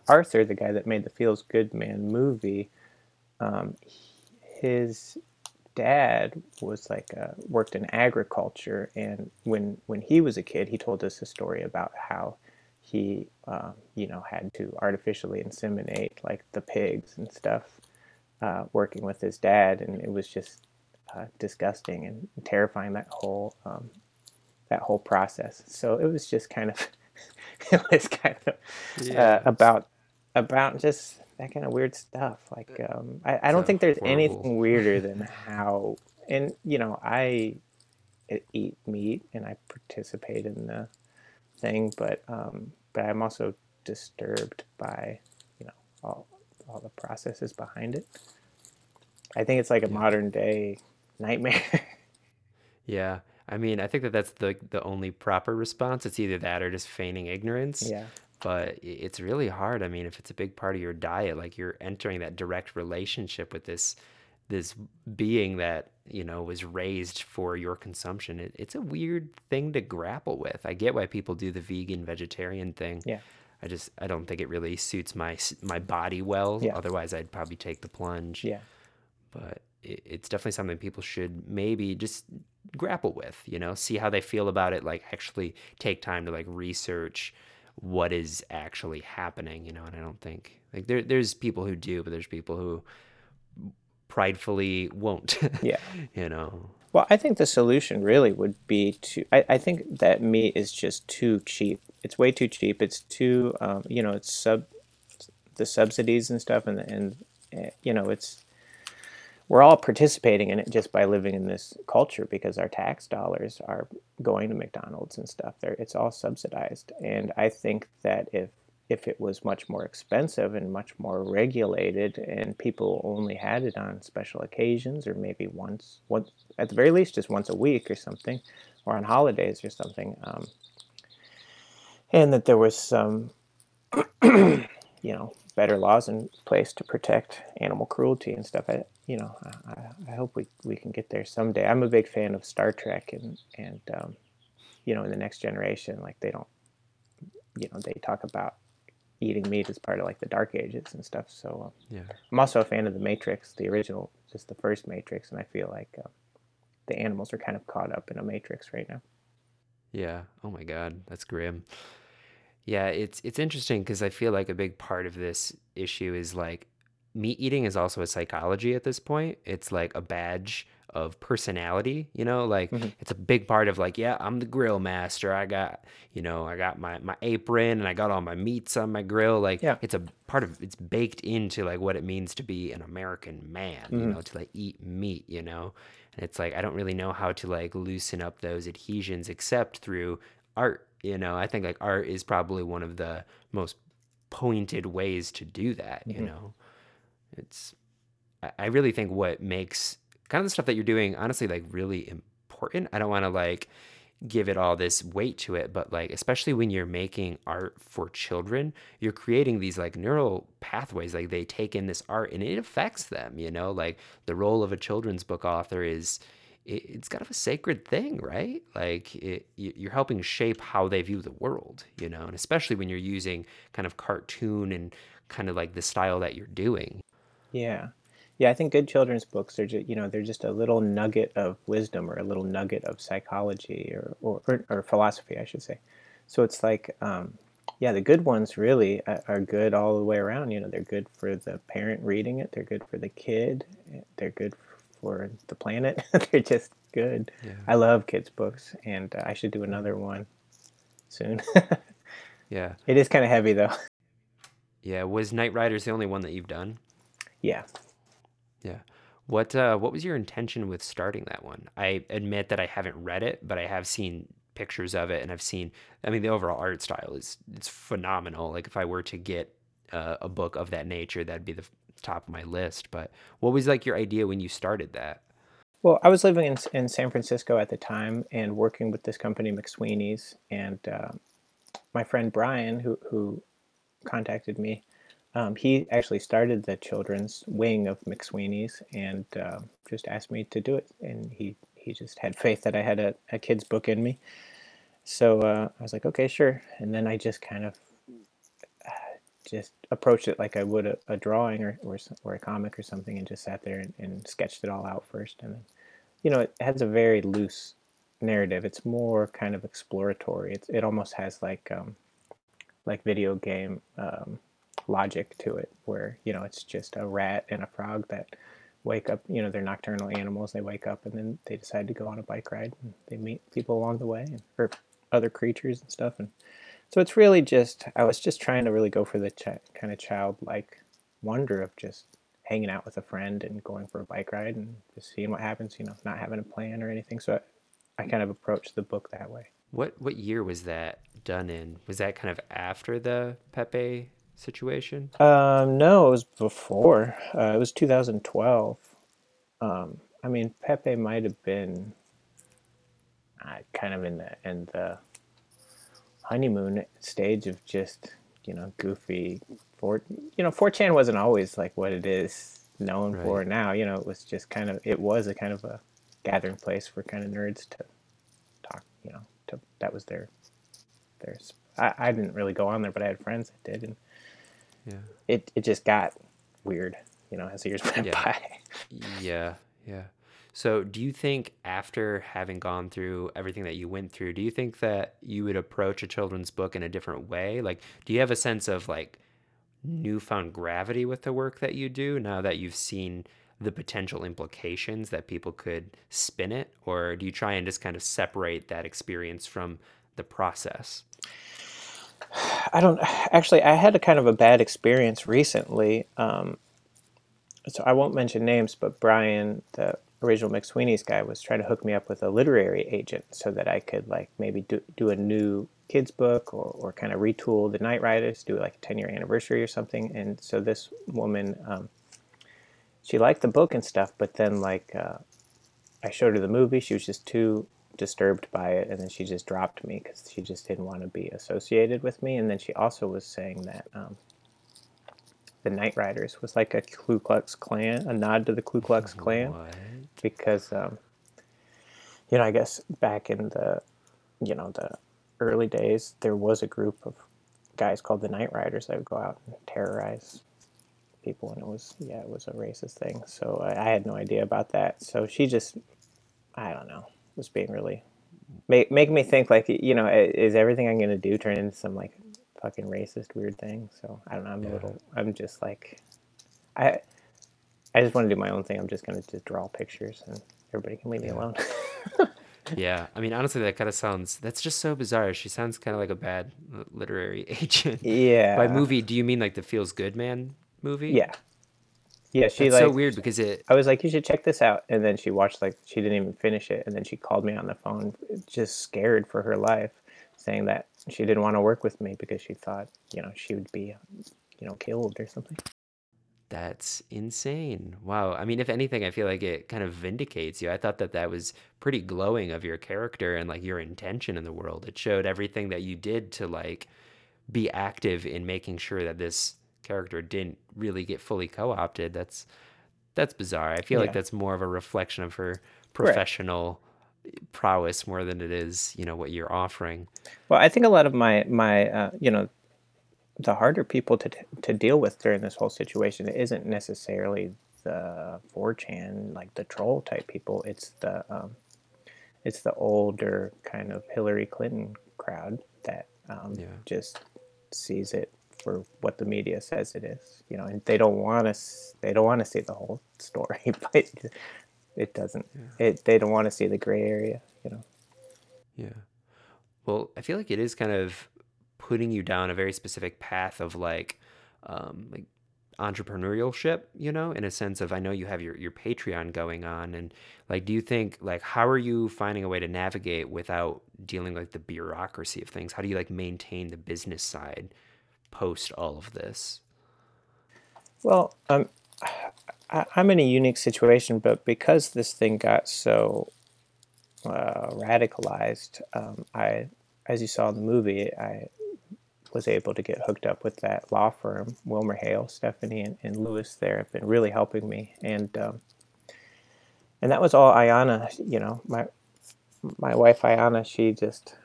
Arthur, the guy that made the Feels Good Man movie, um, his dad was like uh, worked in agriculture, and when when he was a kid, he told us a story about how he um, you know had to artificially inseminate like the pigs and stuff, uh, working with his dad, and it was just uh, disgusting and terrifying that whole um, that whole process. So it was just kind of it was kind of uh, about about just that kind of weird stuff. Like, um, I, I don't think there's horrible. anything weirder than how, and you know, I eat meat and I participate in the thing, but um, but I'm also disturbed by, you know, all all the processes behind it. I think it's like a yeah. modern day nightmare. yeah. I mean, I think that that's the the only proper response. It's either that or just feigning ignorance. Yeah but it's really hard. I mean, if it's a big part of your diet, like you're entering that direct relationship with this this being that you know was raised for your consumption. It, it's a weird thing to grapple with. I get why people do the vegan vegetarian thing. Yeah. I just I don't think it really suits my my body well. Yeah. Otherwise, I'd probably take the plunge. Yeah. But it, it's definitely something people should maybe just grapple with. You know, see how they feel about it. Like actually take time to like research what is actually happening, you know, and I don't think like there there's people who do, but there's people who pridefully won't. Yeah. you know. Well, I think the solution really would be to. I, I think that meat is just too cheap. It's way too cheap. It's too, um, you know, it's sub the subsidies and stuff, and and eh, you know, it's we're all participating in it just by living in this culture because our tax dollars are going to McDonald's and stuff. It's all subsidized, and I think that if if it was much more expensive and much more regulated, and people only had it on special occasions or maybe once, once at the very least, just once a week or something, or on holidays or something, um, and that there was some, you know, better laws in place to protect animal cruelty and stuff. I, you know, I, I hope we, we can get there someday. I'm a big fan of Star Trek and and um, you know, in the next generation, like they don't, you know, they talk about eating meat as part of like the Dark Ages and stuff. So um, yeah, I'm also a fan of the Matrix, the original, just the first Matrix, and I feel like uh, the animals are kind of caught up in a Matrix right now. Yeah. Oh my God, that's grim. Yeah, it's it's interesting because I feel like a big part of this issue is like meat eating is also a psychology at this point. It's like a badge of personality, you know, like mm-hmm. it's a big part of like, yeah, I'm the grill master. I got, you know, I got my my apron and I got all my meats on my grill. Like yeah. it's a part of it's baked into like what it means to be an American man, mm-hmm. you know, to like eat meat, you know. And it's like I don't really know how to like loosen up those adhesions except through art you know, I think like art is probably one of the most pointed ways to do that. Mm-hmm. You know, it's I really think what makes kind of the stuff that you're doing, honestly, like really important. I don't want to like give it all this weight to it but like especially when you're making art for children you're creating these like neural pathways like they take in this art and it affects them you know? Like the role of a children's book author is it's kind of a sacred thing right? Like it, you're helping shape how they view the world you know? And especially when you're using kind of cartoon and kind of like the style that you're doing yeah yeah, I think good children's books are just, you know, they're just a little nugget of wisdom or a little nugget of psychology or, or, or, or philosophy, I should say. So it's like, um, yeah, the good ones really are good all the way around. You know, they're good for the parent reading it, they're good for the kid, they're good for the planet. they're just good. Yeah. I love kids' books, and uh, I should do another one soon. yeah. It is kind of heavy, though. Yeah. Was Night Riders the only one that you've done? Yeah. Yeah. What uh, what was your intention with starting that one? I admit that I haven't read it, but I have seen pictures of it, and I've seen. I mean, the overall art style is it's phenomenal. Like if I were to get uh, a book of that nature, that'd be the top of my list. But what was like your idea when you started that? Well, I was living in in San Francisco at the time and working with this company McSweeney's, and uh, my friend Brian, who who contacted me, um, he actually started the children's wing of McSweeney's and uh, just asked me to do it. And he, he just had faith that I had a, a kid's book in me. So uh, I was like, okay, sure. And then I just kind of uh, just approached it like I would a, a drawing or, or, or, a comic or something and just sat there and, and, sketched it all out first. And then, you know, it has a very loose narrative. It's more kind of exploratory. It's, it almost has like, um, like video game um, logic to it where you know it's just a rat and a frog that wake up you know they're nocturnal animals they wake up and then they decide to go on a bike ride and they meet people along the way and, or other creatures and stuff. And so it's really just i was just trying to really go for the ch- kind of childlike wonder of just hanging out with a friend and going for a bike ride and just seeing what happens you know not having a plan or anything. So i, I kind of approached the book that way. What what year was that done in? Was that kind of after the pepe situation? Um, no, it was before. Uh, it was 2012. Um, I mean, Pepe might have been uh, kind of in the in the honeymoon stage of just you know goofy. For you know, 4chan wasn't always like what it is known right. for now. You know, it was just kind of it was a kind of a gathering place for kind of nerds to talk. You know, to that was their their. I, I didn't really go on there, but I had friends that did, and yeah. It it just got weird, you know, as the years went yeah. by. yeah, yeah. So, do you think after having gone through everything that you went through, do you think that you would approach a children's book in a different way? Like, do you have a sense of like newfound gravity with the work that you do now that you've seen the potential implications that people could spin it? Or do you try and just kind of separate that experience from the process? I don't actually. I had a kind of a bad experience recently. Um, so I won't mention names, but Brian, the original McSweeney's guy, was trying to hook me up with a literary agent so that I could like maybe do, do a new kids book or, or kind of retool the Night Riders, do like a 10 year anniversary or something. And so this woman, um, she liked the book and stuff, but then like uh, I showed her the movie, she was just too disturbed by it, and then she just dropped me because she just didn't want to be associated with me. And then she also was saying that um, the Night Riders was like a Ku Klux Klan, a nod to the Ku Klux Klan, what? because um, you know I guess back in the you know the early days there was a group of guys called the Night Riders that would go out and terrorize people, and it was yeah it was a racist thing. So I, I had no idea about that. So she just I don't know was being really make make me think like you know is everything I'm gonna do turn into some like fucking racist weird thing? So I don't know. I'm yeah. a little. I'm just like I I just want to do my own thing. I'm just gonna just draw pictures and everybody can leave yeah. me alone. yeah, I mean, honestly, that kind of sounds. That's just so bizarre. She sounds kind of like a bad uh, literary agent. Yeah. By movie, do you mean like the Feels Good Man movie? Yeah. Yeah, she That's like so weird because it. I was like, you should check this out, and then she watched like she didn't even finish it, and then she called me on the phone, just scared for her life, saying that she didn't want to work with me because she thought, you know, she would be, you know, killed or something. That's insane. Wow. I mean, if anything, I feel like it kind of vindicates you. I thought that that was pretty glowing of your character and like your intention in the world. It showed everything that you did to like be active in making sure that this character didn't really get fully co-opted. That's that's bizarre. I feel like that's more of a reflection of her Right. professional prowess more than it is, you know, what you're offering. Well, I think a lot of my my uh, you know the harder people to to deal with during this whole situation isn't necessarily the 4chan like the troll type people. It's the um, it's the older kind of Hillary Clinton crowd that um, Yeah. just sees it for what the media says it is. You know, and they don't want to they don't want to see the whole story, but it doesn't. It they don't want to see the gray area. You know. Yeah. Well, I feel like it is kind of putting you down a very specific path of like um like entrepreneurship, you know, in a sense of I know you have your your Patreon going on and like do you think like how are you finding a way to navigate without dealing like the bureaucracy of things? How do you like maintain the business side post all of this? Well, um, I, I'm in a unique situation, but because this thing got so uh, radicalized, um, I, as you saw in the movie, I was able to get hooked up with that law firm, Wilmer Hale, Stephanie, and, and Lewis. There have been really helping me, and um, and that was all Ayana. You know, my my wife Ayana, she just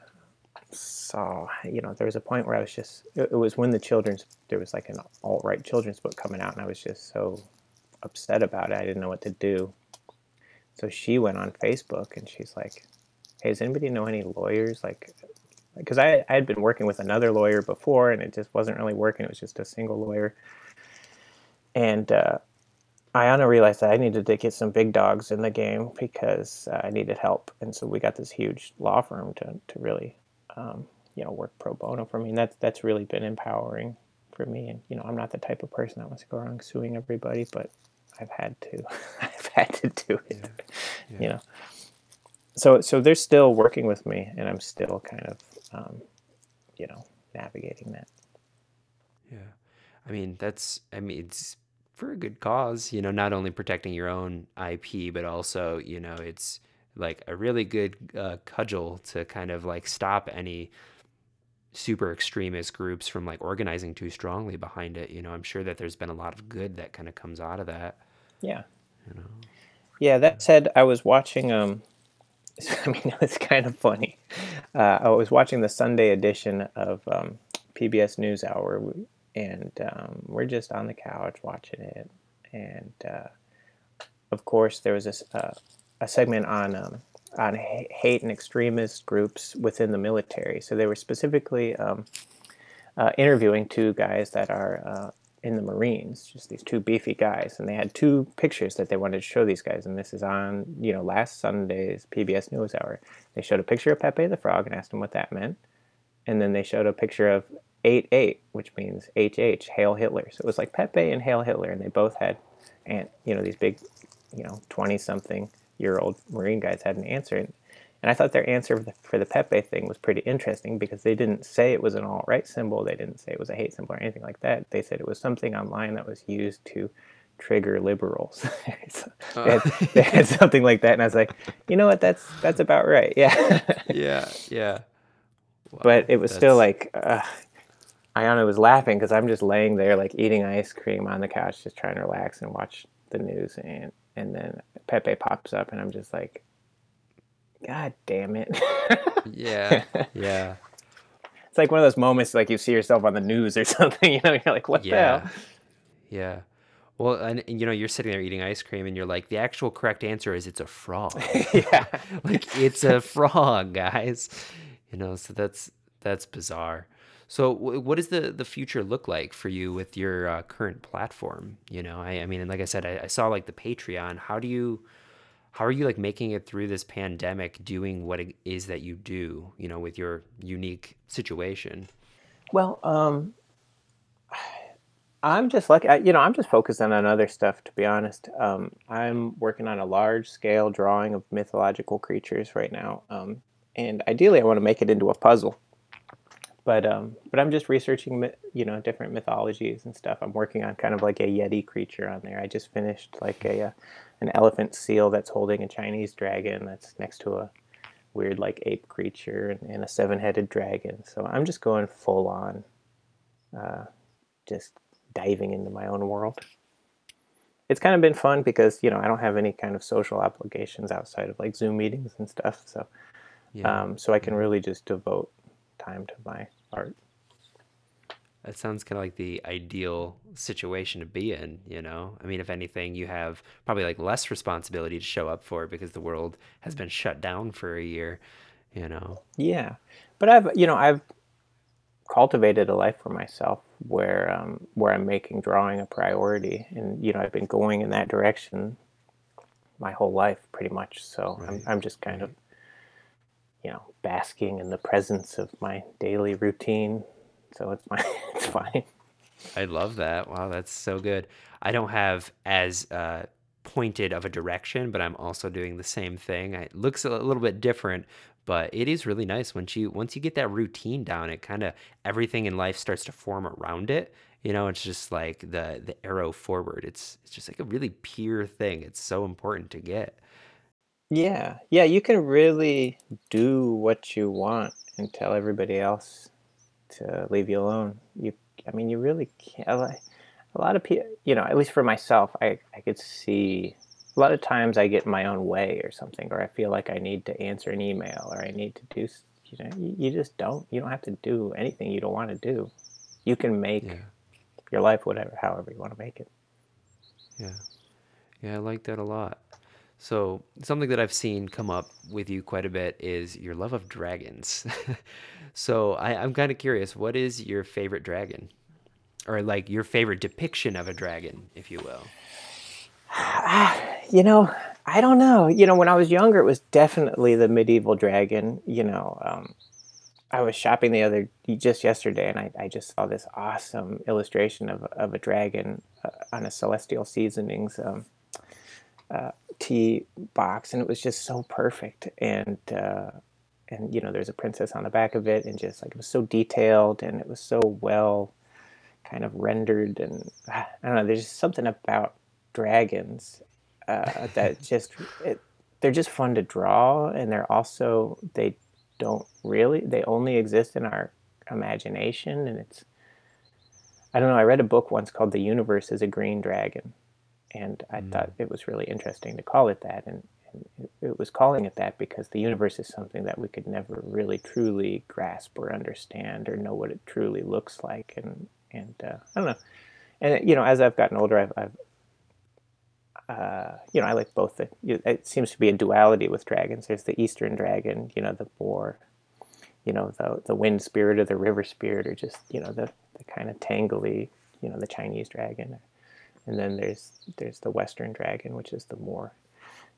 saw. You know, there was a point where I was just. It, it was when the children's there was like an alt right children's book coming out, and I was just so upset about it. I didn't know what to do. So she went on Facebook and she's like, "Hey, does anybody know any lawyers? Like, because I, I had been working with another lawyer before and it just wasn't really working. It was just a single lawyer. And uh, Ayana realized that I needed to get some big dogs in the game because uh, I needed help. And so we got this huge law firm to, to really, um, you know, work pro bono for me. And that's, that's really been empowering for me. And, you know, I'm not the type of person that wants to go around suing everybody, but I've had to, I've had to do it, Yeah. you know. So, so they're still working with me and I'm still kind of, um, you know, navigating that. Yeah. I mean, that's, I mean, it's for a good cause, you know, not only protecting your own IP, but also, you know, it's like a really good uh, cudgel to kind of like stop any super extremist groups from like organizing too strongly behind it. You know, I'm sure that there's been a lot of good that kind of comes out of that, Yeah. you know. Yeah, that said, I was watching. Um, I mean, it's kind of funny. Uh, I was watching the Sunday edition of um, PBS NewsHour, and um, we're just on the couch watching it. And uh, of course, there was this uh, a segment on um, on hate and extremist groups within the military. So they were specifically um, uh, interviewing two guys that are uh, in the Marines, just these two beefy guys, and they had two pictures that they wanted to show these guys. And this is on, you know, last Sunday's PBS NewsHour. They showed a picture of Pepe the Frog and asked him what that meant, and then they showed a picture of eight eight, which means HH, Hail Hitler. So it was like Pepe and Hail Hitler, and they both had, and you know, these big, you know, twenty something year old Marine guys had an answer. And, and I thought their answer for the, for the Pepe thing was pretty interesting because they didn't say it was an alt right symbol. They didn't say it was a hate symbol or anything like that. They said it was something online that was used to trigger liberals. So they, had, they had something like that, and I was like, you know what? That's that's about right. Yeah. Yeah. Yeah. but it was still like uh, Ayana was laughing because I'm just laying there like eating ice cream on the couch, just trying to relax and watch the news, and and then Pepe pops up, and I'm just like, God damn it! yeah. Yeah. it's like one of those moments like you see yourself on the news or something. You know, you're like, what the hell? Yeah. Well, and, and, you know, you're sitting there eating ice cream and you're like, the actual correct answer is it's a frog. yeah. like it's a frog, guys. You know, so that's that's bizarre. So, what does the the future look like for you with your uh, current platform? You know, I, I mean, like I said, I, I saw like the Patreon. How do you, how are you like making it through this pandemic, doing what it is that you do? You know, with your unique situation. Well, um, I'm just like you know, I'm just focusing on other stuff. To be honest, um, I'm working on a large scale drawing of mythological creatures right now, um, and ideally, I want to make it into a puzzle. But um, but I'm just researching, you know, different mythologies and stuff. I'm working on kind of like a yeti creature on there. I just finished like a, uh, an elephant seal that's holding a Chinese dragon that's next to a weird like ape creature and, and a seven-headed dragon. So I'm just going full on, uh, just diving into my own world. It's kind of been fun because you know I don't have any kind of social obligations outside of like Zoom meetings and stuff. So, yeah. um, so I can really just devote time to my art. That sounds kind of like the ideal situation to be in, you know? I mean, if anything, you have probably like less responsibility to show up for because the world has been shut down for a year, you know? Yeah. But I've, you know, I've cultivated a life for myself where, um, where I'm making drawing a priority. And, you know, I've been going in that direction my whole life pretty much. So right. I'm, I'm just kind right. of, you know, basking in the presence of my daily routine so it's fine. it's fine. I love that. Wow, that's so good. I don't have as uh, pointed of a direction, but I'm also doing the same thing. It looks a little bit different, but it is really nice once you once you get that routine down. It kind of everything in life starts to form around it. You know, it's just like the the arrow forward. It's it's just like a really pure thing. It's so important to get. Yeah, yeah, you can really do what you want and tell everybody else to leave you alone. You, I mean, you really can't. A lot of people, you know, at least for myself, I, I could see a lot of times I get in my own way or something, or I feel like I need to answer an email or I need to do, you know, you, you just don't. You don't have to do anything you don't want to do. You can make yeah. your life whatever, however you want to make it. Yeah. Yeah, I like that a lot. So, something that I've seen come up with you quite a bit is your love of dragons. so, I, I'm kind of curious, what is your favorite dragon? Or like your favorite depiction of a dragon, if you will? you know, I don't know. You know, when I was younger, it was definitely the medieval dragon. You know, um, I was shopping the other just yesterday, and I, I just saw this awesome illustration of, of a dragon uh, on a Celestial Seasonings um, uh, tea box, and it was just so perfect. And uh, and you know, there's a princess on the back of it, and just like it was so detailed, and it was so well kind of rendered, and I don't know. There's just something about dragons uh, that just it, they're just fun to draw, and they're also they don't really they only exist in our imagination, and it's I don't know. I read a book once called "The Universe is a Green Dragon," and I mm. thought it was really interesting to call it that. And, and, it was calling it that because the universe is something that we could never really truly grasp or understand or know what it truly looks like. And and uh, I don't know. And you know, as I've gotten older, I've, I've uh, you know, I like both. The, it seems to be a duality with dragons. There's the Eastern dragon, you know, the more, you know, the the wind spirit or the river spirit, or just you know the the kind of tangly, you know, the Chinese dragon and then there's there's the Western dragon, which is the more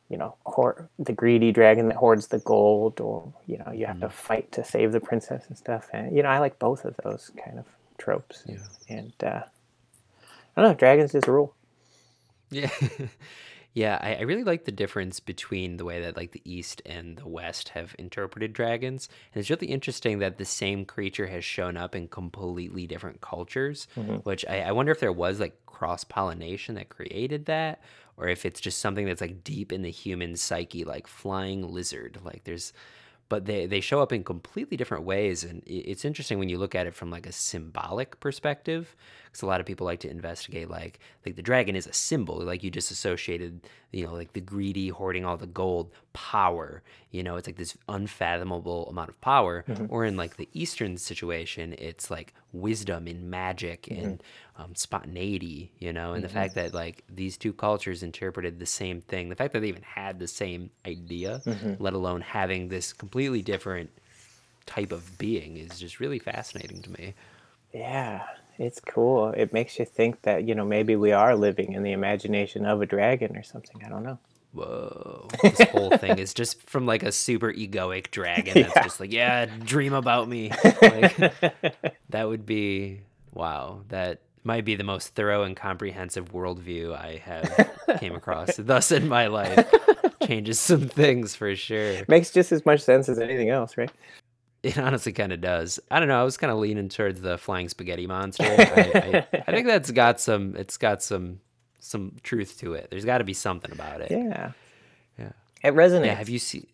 you know, hoard, the greedy dragon that hoards the gold, or you know, you have mm. to fight to save the princess and stuff. And you know, I like both of those kind of tropes. Yeah. And uh, I don't know, dragons just rule. Yeah, yeah. I, I really like the difference between the way that like the East and the West have interpreted dragons, and it's really interesting that the same creature has shown up in completely different cultures. Mm-hmm. Which I, I wonder if there was like cross pollination that created that, or if it's just something that's like deep in the human psyche, like flying lizard. Like there's, but they, they show up in completely different ways. And it's interesting when you look at it from like a symbolic perspective, because a lot of people like to investigate like like the dragon is a symbol like you just associated you know like the greedy hoarding all the gold power you know it's like this unfathomable amount of power mm-hmm. or in like the eastern situation it's like wisdom and magic mm-hmm. and um, spontaneity you know and mm-hmm. the fact that like these two cultures interpreted the same thing the fact that they even had the same idea mm-hmm. let alone having this completely different type of being is just really fascinating to me yeah it's cool. It makes you think that, you know, maybe we are living in the imagination of a dragon or something. I don't know. Whoa. This whole thing is just from like a super egoic dragon that's yeah. just like, yeah, dream about me. Like, that would be, wow. That might be the most thorough and comprehensive worldview I have came across thus in my life. Changes some things for sure. Makes just as much sense as anything else, right? It honestly kind of does. I don't know. I was kind of leaning towards the flying spaghetti monster. I, I, I think that's got some. It's got some some truth to it. There's got to be something about it. Yeah. Yeah. It resonates. Yeah. Have you seen?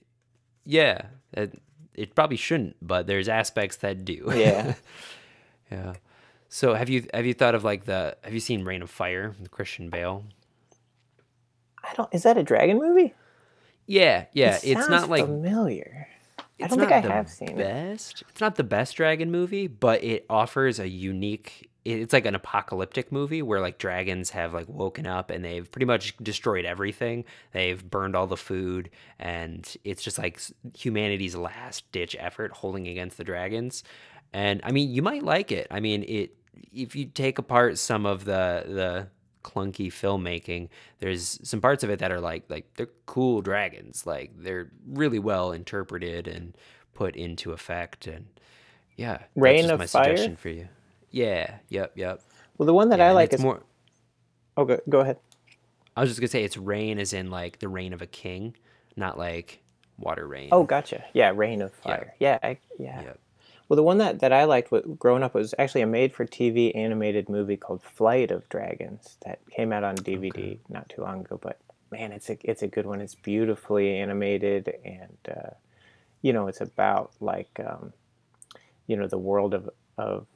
Yeah. It, it probably shouldn't, but there's aspects that do. Yeah. yeah. So have you have you thought of like the have you seen Reign of Fire, the Christian Bale? I don't. Is that a dragon movie? Yeah, yeah. It it's not like familiar. I don't think I have seen it. best. It's not the best dragon movie, but it offers a unique. It- It's like an apocalyptic movie where like dragons have like woken up and they've pretty much destroyed everything. They've burned all the food, and it's just like humanity's last ditch effort holding against the dragons. And I mean, you might like it. I mean, it if you take apart some of the the clunky filmmaking there's some parts of it that are like like they're cool dragons like they're really well interpreted and put into effect and yeah that's just of my Fire? suggestion for you yeah yep yep Well, the one that yeah, I like is. more Oh, go, go ahead. i was just gonna say it's rain, as in like the reign of a king not like water rain Oh, gotcha. Yeah, Reign of Fire. Yeah, I, yeah. yep Well, the one that, that I liked growing up was actually a made-for-TV animated movie called Flight of Dragons that came out on DVD not too long ago. But man, it's a it's a good one. It's beautifully animated, and uh, you know, it's about like um, you know the world of of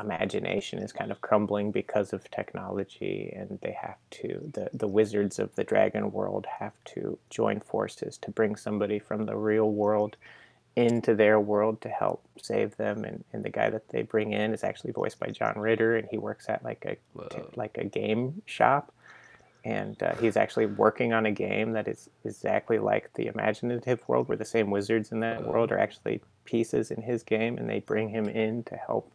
imagination is kind of crumbling because of technology, and they have to the the wizards of the dragon world have to join forces to bring somebody from the real world into their world to help save them and, and the guy that they bring in is actually voiced by John Ritter and he works at like a like a game shop and uh, he's actually working on a game that is exactly like the imaginative world where the same wizards in that world are actually pieces in his game and they bring him in to help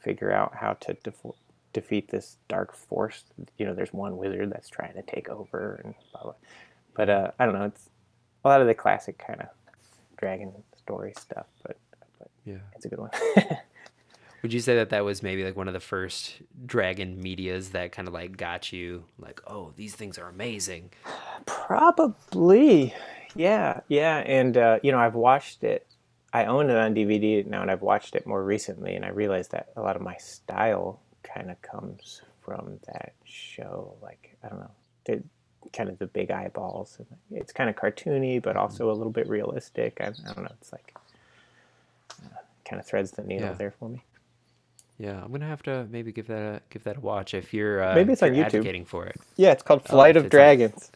figure out how to defo- defeat this dark force you know there's one wizard that's trying to take over and blah blah but uh, I don't know it's a lot of the classic kind of dragon story stuff, but, but yeah it's a good one. would you say that that was maybe like one of the first dragon medias that kind of like got you like oh these things are amazing Probably, yeah, yeah. And uh, you know, I've watched it. I own it on DVD now, and I've watched it more recently, and I realized that a lot of my style kind of comes from that show. Like I don't know, the kind of the big eyeballs. And it's kind of cartoony, but also a little bit realistic. I, I don't know. It's like uh, kind of threads the needle Yeah. there for me. Yeah, I'm gonna have to maybe give that a give that a watch if you're uh, Maybe it's on YouTube. advocating for it. Yeah, it's called Oh, Flight if of it's on- Dragons.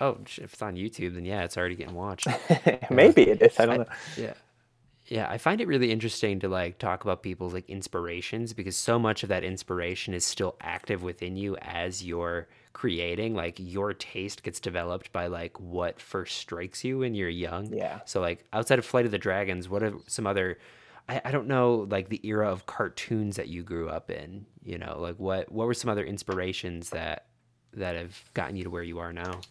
Oh, if it's on YouTube, then yeah, it's already getting watched. Maybe it is. I don't know. yeah, yeah. I find it really interesting to like talk about people's like inspirations because so much of that inspiration is still active within you as you're creating. Like your taste gets developed by like what first strikes you when you're young. Yeah. So like outside of Flight of the Dragons, what are some other I, I don't know like the era of cartoons that you grew up in, you know, like what what were some other inspirations that that have gotten you to where you are now?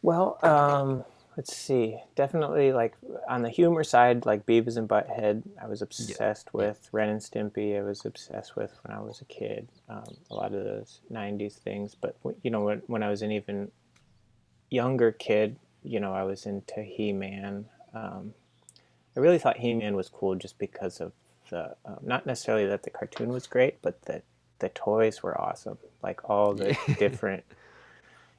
Well, um, let's see. Definitely, like on the humor side, like Beavis and Butthead, I was obsessed with. Ren and Stimpy, I was obsessed with when I was a kid. Um, a lot of those '90s things, but you know, when when I was an even younger kid, you know, I was into He-Man. Um, I really thought He-Man was cool just because of the um, not necessarily that the cartoon was great, but that the toys were awesome. Like all the different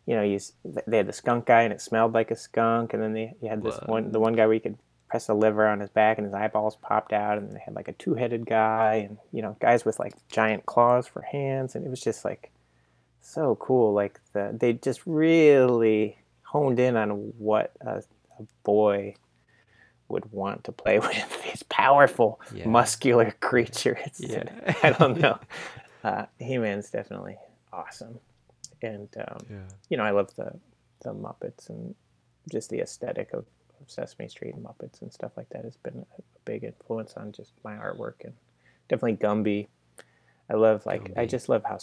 you know, you they had the skunk guy and it smelled like a skunk, and then they you had this Whoa. one the one guy where you could press a lever on his back and his eyeballs popped out, and they had like a two headed guy, and you know, guys with like giant claws for hands, and it was just like so cool. Like the they just really honed in on what a, a boy would want to play with these powerful Yeah. muscular creatures. Yeah. I don't know. Uh, He Man's definitely awesome, and um, Yeah. you know, I love the the Muppets and just the aesthetic of, of Sesame Street and Muppets and stuff like that has been a, a big influence on just my artwork and definitely Gumby. I love like I just love how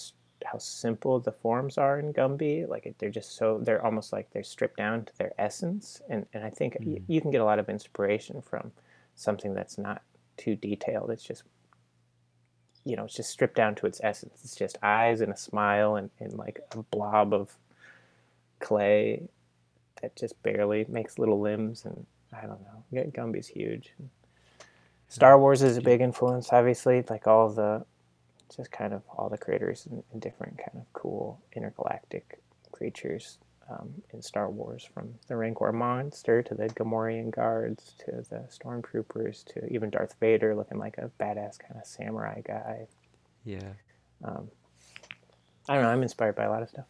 how simple the forms are in Gumby. Like they're just so they're almost like they're stripped down to their essence, and and I think y- you can get a lot of inspiration from something that's not too detailed. It's just you know, it's just stripped down to its essence. It's just eyes and a smile and, and like a blob of clay that just barely makes little limbs. And I don't know. Gumby's huge. Star Wars is a big influence, obviously. Like all the, just kind of all the creators and, and different kind of cool intergalactic creatures um, in Star Wars, from the Rancor monster to the Gamorrean guards to the stormtroopers to even Darth Vader looking like a badass kind of samurai guy. Yeah. Um, I don't know. I'm inspired by a lot of stuff.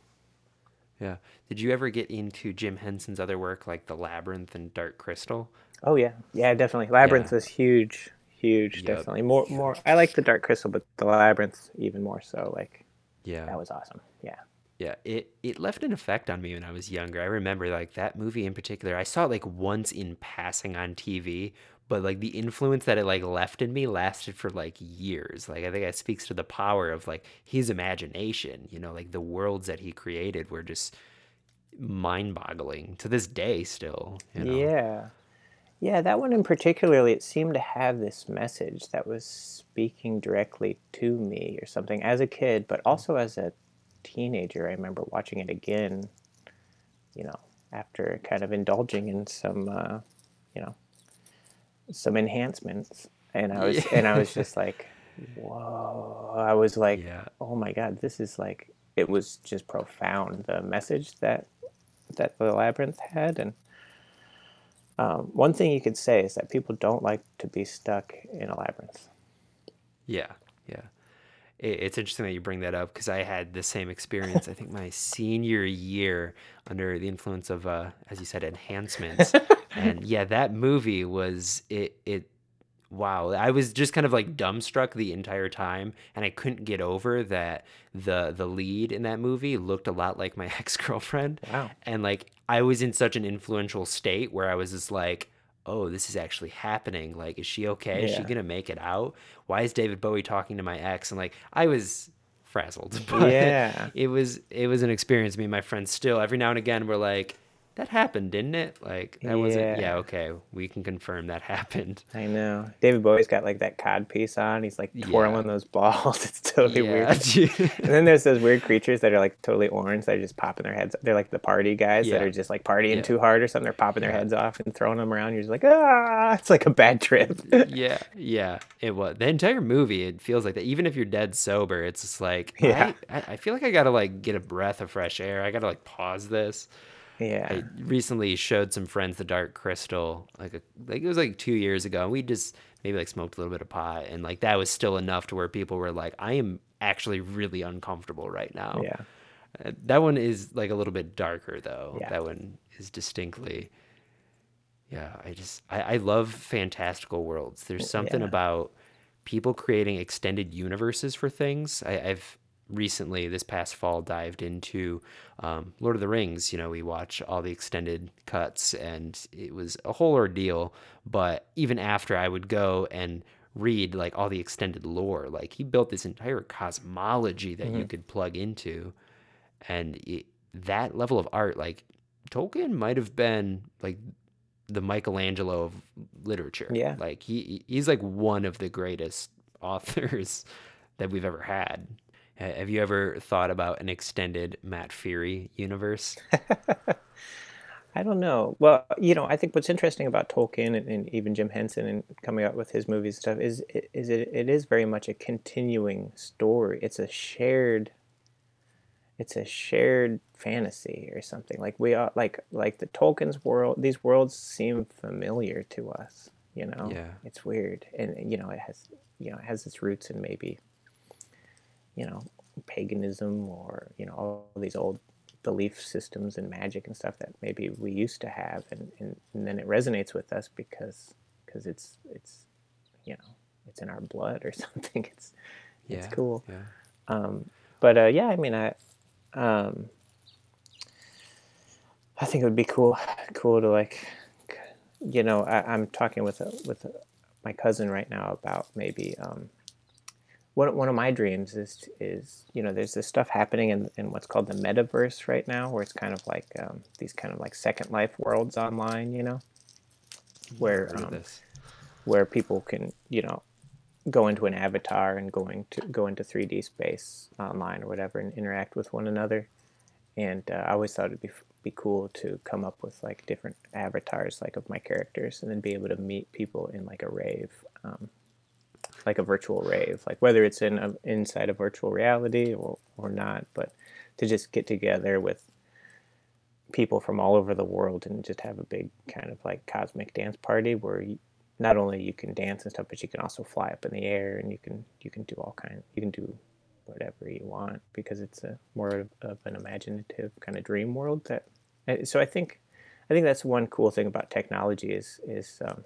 Yeah. Did you ever get into Jim Henson's other work like The Labyrinth and Dark Crystal? Oh yeah, yeah, definitely. Labyrinth Yeah. is huge, huge. Yep. Definitely more, more. I like the Dark Crystal, but the Labyrinth even more so. Like Yeah. that was awesome. Yeah. Yeah, it it left an effect on me when I was younger. I remember like that movie in particular. I saw it like once in passing on TV, but like the influence that it like left in me lasted for like years. Like I think that speaks to the power of like his imagination, you know, like the worlds that he created were just mind-boggling to this day still, you know. Yeah. Yeah, that one in particularly, it seemed to have this message that was speaking directly to me or something as a kid, but mm. also as a teenager. I remember watching it again, you know, after kind of indulging in some, uh, you know, some enhancements, and I was, and I was just like, whoa! I was like, Yeah. oh my god, this is like, it was just profound. The message that that the labyrinth had, and um, one thing you could say is that people don't like to be stuck in a labyrinth. Yeah, yeah. It, it's interesting that you bring that up because I had the same experience. I think my senior year under the influence of, uh, as you said, enhancements. and yeah, that movie was it. It wow. I was just kind of like dumbstruck the entire time, and I couldn't get over that the the lead in that movie looked a lot like my ex girlfriend. Wow. And like I was in such an influential state where I was just like, oh, this is actually happening. Like, is she okay? Is she gonna make it out? Why is David Bowie talking to my ex? And like I was frazzled. But Yeah. it was it was an experience. Me and my friends still every now and again we're like, that happened, didn't it? Like that wasn't Yeah. yeah, okay. We can confirm that happened. I know. David Bowie's got like that cod piece on. He's like twirling Yeah. those balls. It's totally yeah. weird. And then there's those weird creatures that are like totally orange. They're just popping their heads. They're like the party guys that are just like partying Yeah. too hard or something. They're popping their Yeah. heads off and throwing them around. You're just like, ah, it's like a bad trip. yeah, yeah, it was. The entire movie, it feels like that. Even if you're dead sober, it's just like, Yeah. I, I, I feel like I gotta like get a breath of fresh air. I gotta like pause this. Yeah. I recently showed some friends the Dark Crystal, like a, like it was like two years ago. And we just maybe like smoked a little bit of pot, and like that was still enough to where people were like, I am actually really uncomfortable right now. Yeah. Uh, that one is like a little bit darker though. Yeah. That one is distinctly. Yeah, I just I, I love fantastical worlds. There's something Yeah. about people creating extended universes for things. I, I've recently this past fall dived into um, Lord of the Rings. You know, we watch all the extended cuts, and it was a whole ordeal. But even after, I would go and read like all the extended lore. Like he built this entire cosmology that you could plug into, and it, that level of art, like Tolkien, might have been like the Michelangelo of literature. Yeah. like he he's like one of the greatest authors that we've ever had. Ha- Have you ever thought about an extended Matt Furie universe? I don't know. Well, you know, I think what's interesting about Tolkien and, and even Jim Henson and coming out with his movies and stuff is is it, it is very much a continuing story. It's a shared it's a shared fantasy or something. Like we are like like the Tolkien's world these worlds seem familiar to us, you know. Yeah. It's weird. And you know, it has you know, it has its roots in maybe you know, paganism or, you know, all these old belief systems and magic and stuff that maybe we used to have and, and, and then it resonates with us because because it's it's you know it's in our blood or something it's it's cool Yeah. um, but uh, yeah i mean i um, i think it would be cool cool to like you know I, i'm talking with a, with a, my cousin right now about maybe um, one, one of my dreams is is you know there's this stuff happening in, in what's called the metaverse right now where it's kind of like um, these kind of like second life worlds online you know? Where um, where people can you know go into an avatar and going to go into 3D space online or whatever and interact with one another. And uh, I always thought it'd be be cool to come up with like different avatars like of my characters and then be able to meet people in like a rave um, like a virtual rave like whether it's in a, inside a virtual reality or, or not but to just get together with people from all over the world and just have a big kind of like cosmic dance party where you, not only you can dance and stuff but you can also fly up in the air and you can you can do all kinds you can do whatever you want because it's a more of, an imaginative kind of dream world that so i think i think that's one cool thing about technology is is um,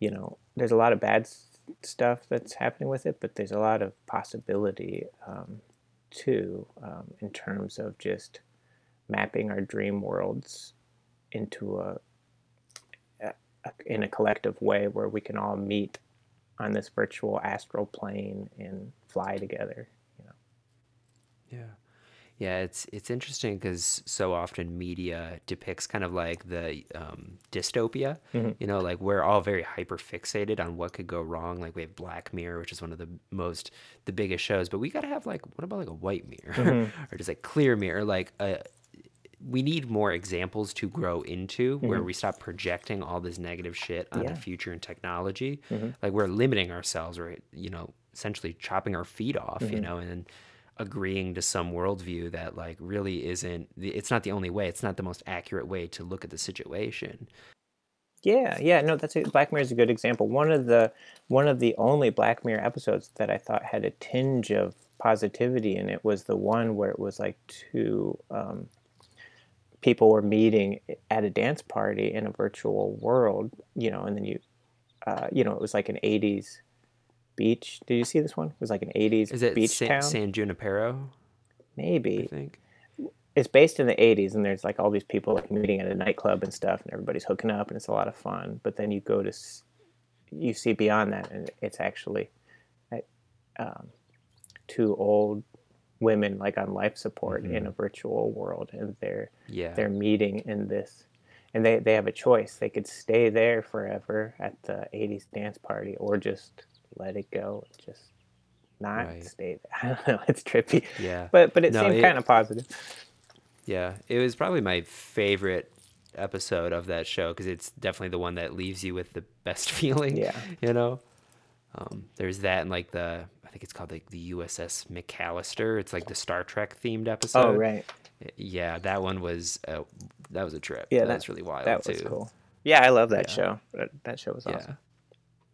you know there's a lot of bad stuff that's happening with it but there's a lot of possibility um, too um, in terms of just mapping our dream worlds into a, a, a in a collective way where we can all meet on this virtual astral plane and fly together. You know. Yeah. Yeah, it's it's interesting because so often media depicts kind of like the um, dystopia, mm-hmm. you know, like we're all very hyper fixated on what could go wrong. Like we have Black Mirror, which is one of the most the biggest shows, but we got to have like what about like a white mirror mm-hmm. or just like clear mirror, like a we need more examples to grow into mm-hmm. where we stop projecting all this negative shit on yeah. the future and technology. Mm-hmm. Like we're limiting ourselves, or you know, essentially chopping our feet off, mm-hmm. you know, and agreeing to some worldview that like really isn't. It's not the only way. It's not the most accurate way to look at the situation. Yeah, yeah, no, that's a, Black Mirror is a good example. One of the one of the only Black Mirror episodes that I thought had a tinge of positivity in it was the one where it was like two um, people were meeting at a dance party in a virtual world, you know, and then you, uh, you know, it was like an 80s beach. Did you see this one? It was like an 80s Is it beach San, town. San Junipero? Maybe. I think. It's based in the 80s, and there's like all these people like meeting at a nightclub and stuff, and everybody's hooking up, and it's a lot of fun. But then you go to, you see beyond that, and it's actually um, two old women like on life support mm-hmm. in a virtual world and they're yeah. they're meeting in this and they, they have a choice they could stay there forever at the 80s dance party or just let it go just not right. stay there i don't know it's trippy yeah but but it no, seemed kind of positive yeah it was probably my favorite episode of that show because it's definitely the one that leaves you with the best feeling yeah you know um, there's that and like the I think it's called like the USS McAllister. It's like the Star Trek themed episode. Oh right. Yeah, that one was uh, that was a trip. Yeah, that, was really wild that too. was cool. Yeah, I love that yeah. show. That, that show was awesome. Yeah.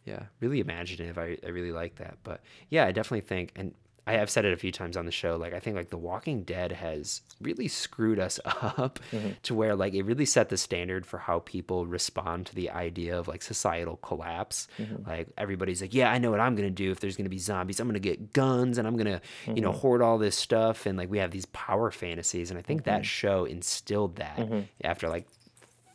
Yeah, really imaginative. I I really like that. But yeah, I definitely think and I have said it a few times on the show. Like I think like The Walking Dead has really screwed us up mm-hmm. to where like it really set the standard for how people respond to the idea of like societal collapse. Mm-hmm. Like everybody's like, yeah, I know what I'm gonna do if there's gonna be zombies. I'm gonna get guns and I'm gonna mm-hmm. you know mm-hmm. hoard all this stuff and like we have these power fantasies. And I think that mm-hmm. show instilled that mm-hmm. after like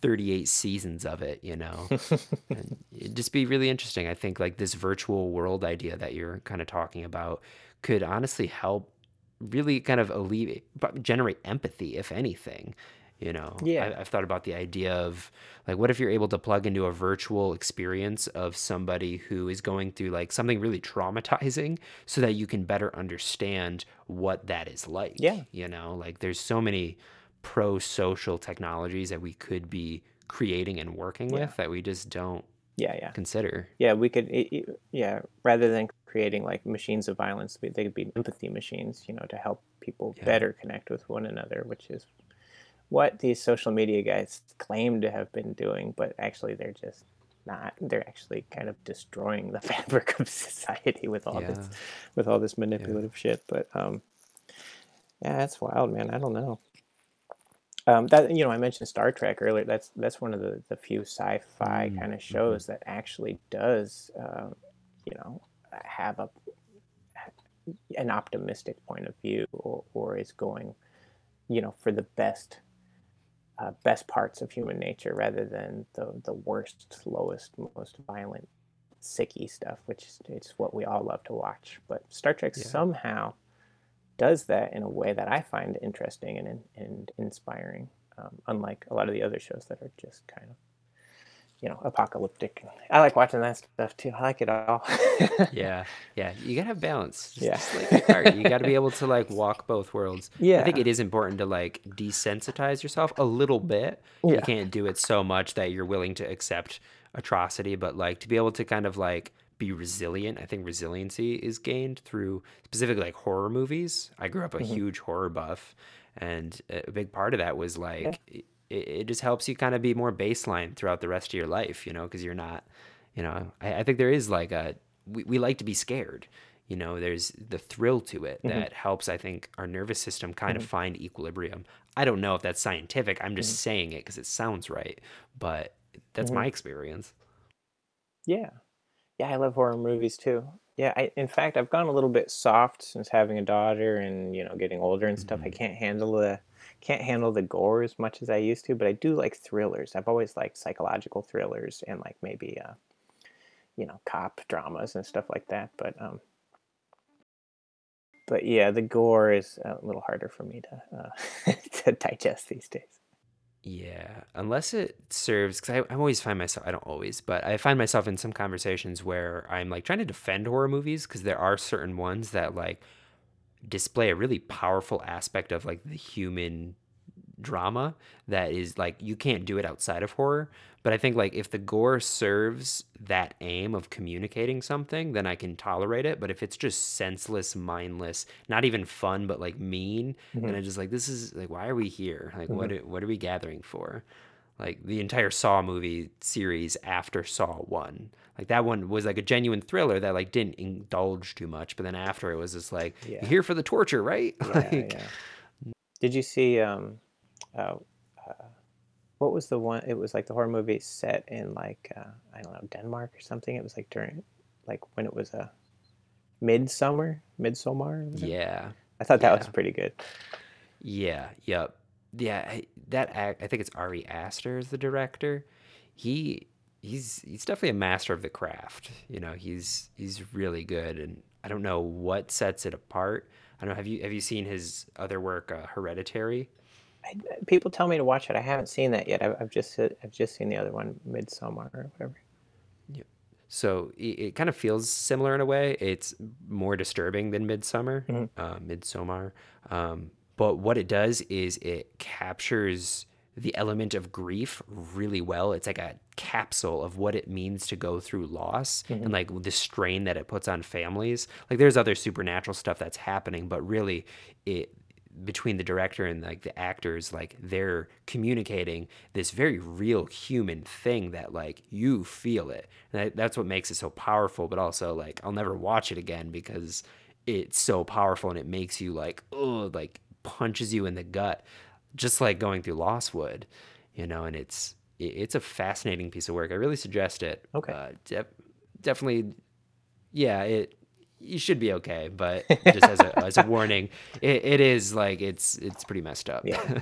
38 seasons of it, you know. and it'd just be really interesting. I think like this virtual world idea that you're kind of talking about could honestly help really kind of alleviate, generate empathy, if anything. You know, yeah. I, I've thought about the idea of like, what if you're able to plug into a virtual experience of somebody who is going through like something really traumatizing so that you can better understand what that is like? Yeah. You know, like there's so many pro social technologies that we could be creating and working yeah. with that we just don't yeah yeah consider yeah we could yeah rather than creating like machines of violence they could be empathy machines you know to help people yeah. better connect with one another which is what these social media guys claim to have been doing but actually they're just not they're actually kind of destroying the fabric of society with all yeah. this with all this manipulative yeah. shit but um yeah that's wild man i don't know um, that you know, I mentioned Star Trek earlier. That's that's one of the, the few sci-fi mm, kind of shows mm-hmm. that actually does, uh, you know, have a an optimistic point of view, or, or is going, you know, for the best uh, best parts of human nature rather than the the worst, lowest, most violent, sicky stuff, which is it's what we all love to watch. But Star Trek yeah. somehow does that in a way that I find interesting and, and inspiring, um, unlike a lot of the other shows that are just kind of you know, apocalyptic. I like watching that stuff too. I like it all. Yeah, yeah. You gotta have balance. Just, Yeah. just like your art, you gotta be able to like walk both worlds. Yeah. I think it is important to like desensitize yourself a little bit. You can't do it so much that you're willing to accept atrocity, but like to be able to kind of like be resilient. I think resiliency is gained through specifically like horror movies. I grew up a Mhm. huge horror buff, and a big part of that was Yeah. like it, it just helps you kind of be more baseline throughout the rest of your life, you know, because you're not, you know, I, I think there is like a we, we like to be scared. You know, there's the thrill to it Mhm. that helps, I think, our nervous system kind of Mhm. find equilibrium. I don't know if that's scientific. I'm just Mhm. saying it because it sounds right, but that's my Mhm. experience. Yeah. Yeah, I love horror movies too. Yeah, I, in fact, I've gone a little bit soft since having a daughter and, you know, getting older and stuff. I Mhm. can't handle the can't handle the gore as much as I used to, but I do like thrillers. I've always liked psychological thrillers and like maybe uh, you know, cop dramas and stuff like that, but um but yeah, the gore is a little harder for me to uh, to digest these days. Yeah, unless it serves, because I, I always find myself, I don't always, but I find myself in some conversations where I'm like trying to defend horror movies because there are certain ones that like display a really powerful aspect of like the human drama that is like you can't do it outside of horror. But I think like if the gore serves that aim of communicating something, then I can tolerate it. But if it's just senseless, mindless, not even fun, but like mean, then Mhm, I just like this is like why are we here? Like what mhm, are- what are we gathering for? Like the entire Saw movie series after Saw 1. Like that one was like a genuine thriller that like didn't indulge too much, but then after it was just like you're here for the torture, right? Yeah, like yeah. Did you see um uh, uh what was the one it was like the horror movie set in like uh I don't know, Denmark or something. It was like during like when it was a midsummer, midsummer yeah. I thought that was pretty good. Yeah, yep. Yeah, that act, I think it's Ari Aster is the director. He he's he's definitely a master of the craft. You know, he's he's really good and I don't know what sets it apart. I don't know, have you have you seen his other work uh, Hereditary? I, people tell me to watch it. I haven't seen that yet. I've, I've just I've just seen the other one, Midsummer or whatever. Yep. So it, it kind of feels similar in a way. It's more disturbing than Midsummer, hmm uh, Midsommar. Um, but what it does is it captures the element of grief really well. It's like a capsule of what it means to go through loss hmm and like the strain that it puts on families. Like there's other supernatural stuff that's happening, but really it between the director and like the actors like they're communicating this very real human thing that like you feel it and that, that's what makes it so powerful but also like i'll never watch it again because it's so powerful and it makes you like oh like punches you in the gut just like going through lost wood you know and it's it- it's a fascinating piece of work i really suggest it Okay. uh def- definitely yeah it you should be okay but just as a as a warning it, it is like it's it's pretty messed up Yeah,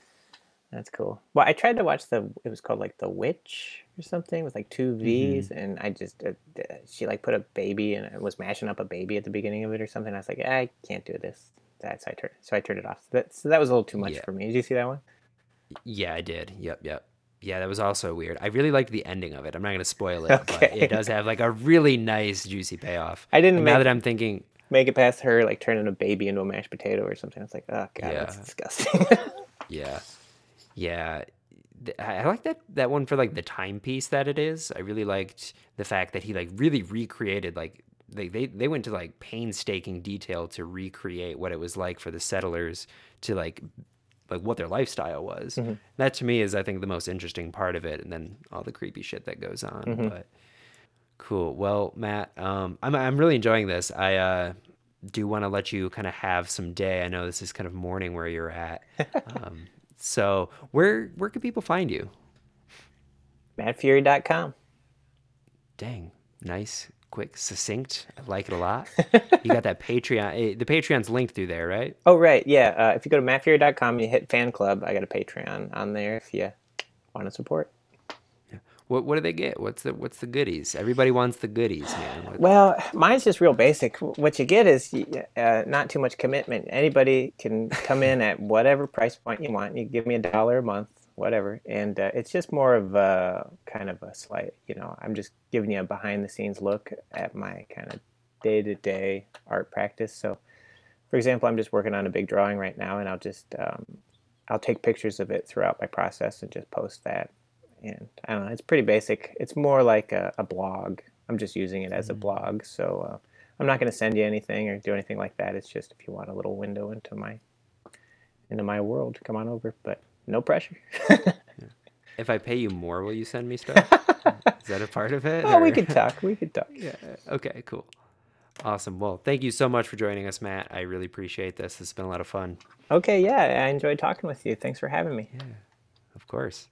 that's cool. Well, I tried to watch the. It was called like The Witch or something with like two V's, and I just uh, uh, she like put a baby and was mashing up a baby at the beginning of it or something. I was like, I can't do this. That's so I turned so I turned it off. So that so that was a little too much yeah for me. Did you see that one? yeah i did yep yep yeah that was also weird i really liked the ending of it i'm not going to spoil it but it does have like a really nice juicy payoff I didn't and now that i'm thinking make it past her like turning a baby into a mashed potato or something. I was like, oh god, that's disgusting. yeah Yeah, I I like that that one for like the timepiece that it is. I really liked the fact that he like really recreated like they they they went to like painstaking detail to recreate what it was like for the settlers to like like what their lifestyle was. Mhm. That to me is I think the most interesting part of it and then all the creepy shit that goes on. Mhm. But cool. Well, Matt, um I'm I'm really enjoying this. I uh do want to let you kind of have some day. I know this is kind of morning where you're at. Um, so where where can people find you? MattFurie.com. Dang, nice, quick, succinct. I like it a lot. You got that Patreon. eh, The Patreon's linked through there, right? Oh right, yeah. Uh, if you go to MattFurie.com, you hit fan club. I got a Patreon on there if you want to support. What what do they get? What's the what's the goodies? Everybody wants the goodies, man. What, Well, mine's just real basic. What you get is uh, not too much commitment. Anybody can come in at whatever price point you want. You give me a dollar a month, whatever. And uh, it's just more of a kind of a slight, you know, I'm just giving you a behind the scenes look at my kind of day to day art practice. So, for example, I'm just working on a big drawing right now, and I'll just um, I'll take pictures of it throughout my process and just post that. And I don't know, it's pretty basic. It's more like a, a blog. I'm just using it as a mm-hmm. blog, so uh, I'm not going to send you anything or do anything like that. It's just if you want a little window into my into my world, come on over. But no pressure. If I pay you more, will you send me stuff? Is that a part of it? Oh, or? we could talk. We could talk. Yeah. Okay. Cool. Awesome. Well, thank you so much for joining us, Matt. I really appreciate this. It's been a lot of fun. Okay. Yeah, I enjoyed talking with you. Thanks for having me. Yeah. Of course.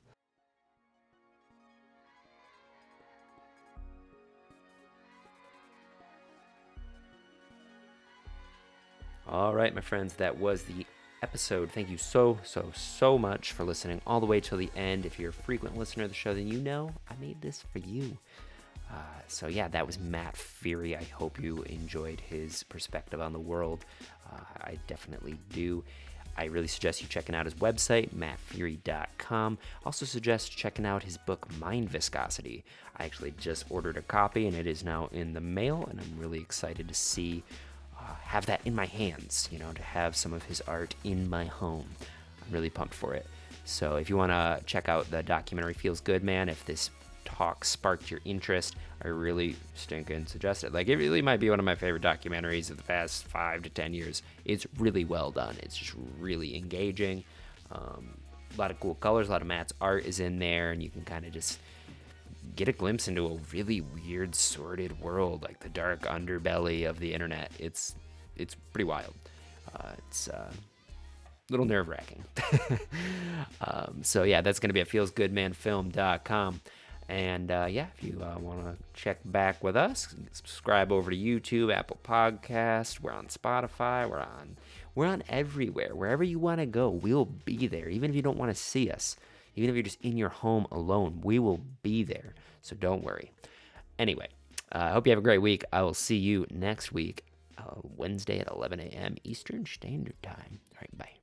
All right, my friends, that was the episode. Thank you so, so, so much for listening all the way till the end. If you're a frequent listener of the show, then you know I made this for you. Uh, so, yeah, that was Matt Furie. I hope you enjoyed his perspective on the world. Uh, I definitely do. I really suggest you checking out his website, mattfurie.com. Also suggest checking out his book, Mindviscosity. I actually just ordered a copy and it is now in the mail, and I'm really excited to see have that in my hands, you know, to have some of his art in my home. I'm really pumped for it. So if you want to check out the documentary Feels Good Man, if this talk sparked your interest, I really stinking suggest it. Like, it really might be one of my favorite documentaries of the past five to ten years. It's really well done. It's just really engaging. Um, a lot of cool colors, a lot of Matt's art is in there, and you can kind of just get a glimpse into a really weird, sordid world, like the dark underbelly of the internet. It's it's pretty wild. Uh, it's uh, a little nerve wracking. um, so yeah, that's going to be at feelsgoodmanfilm.com. And uh, yeah, if you uh, want to check back with us, subscribe over to YouTube, Apple Podcast. We're on Spotify. We're on we're on everywhere. Wherever you want to go, we'll be there. Even if you don't want to see us, even if you're just in your home alone, we will be there. So don't worry. Anyway, uh, I hope you have a great week. I will see you next week, uh, Wednesday at 11 a.m. Eastern Standard Time. All right, bye.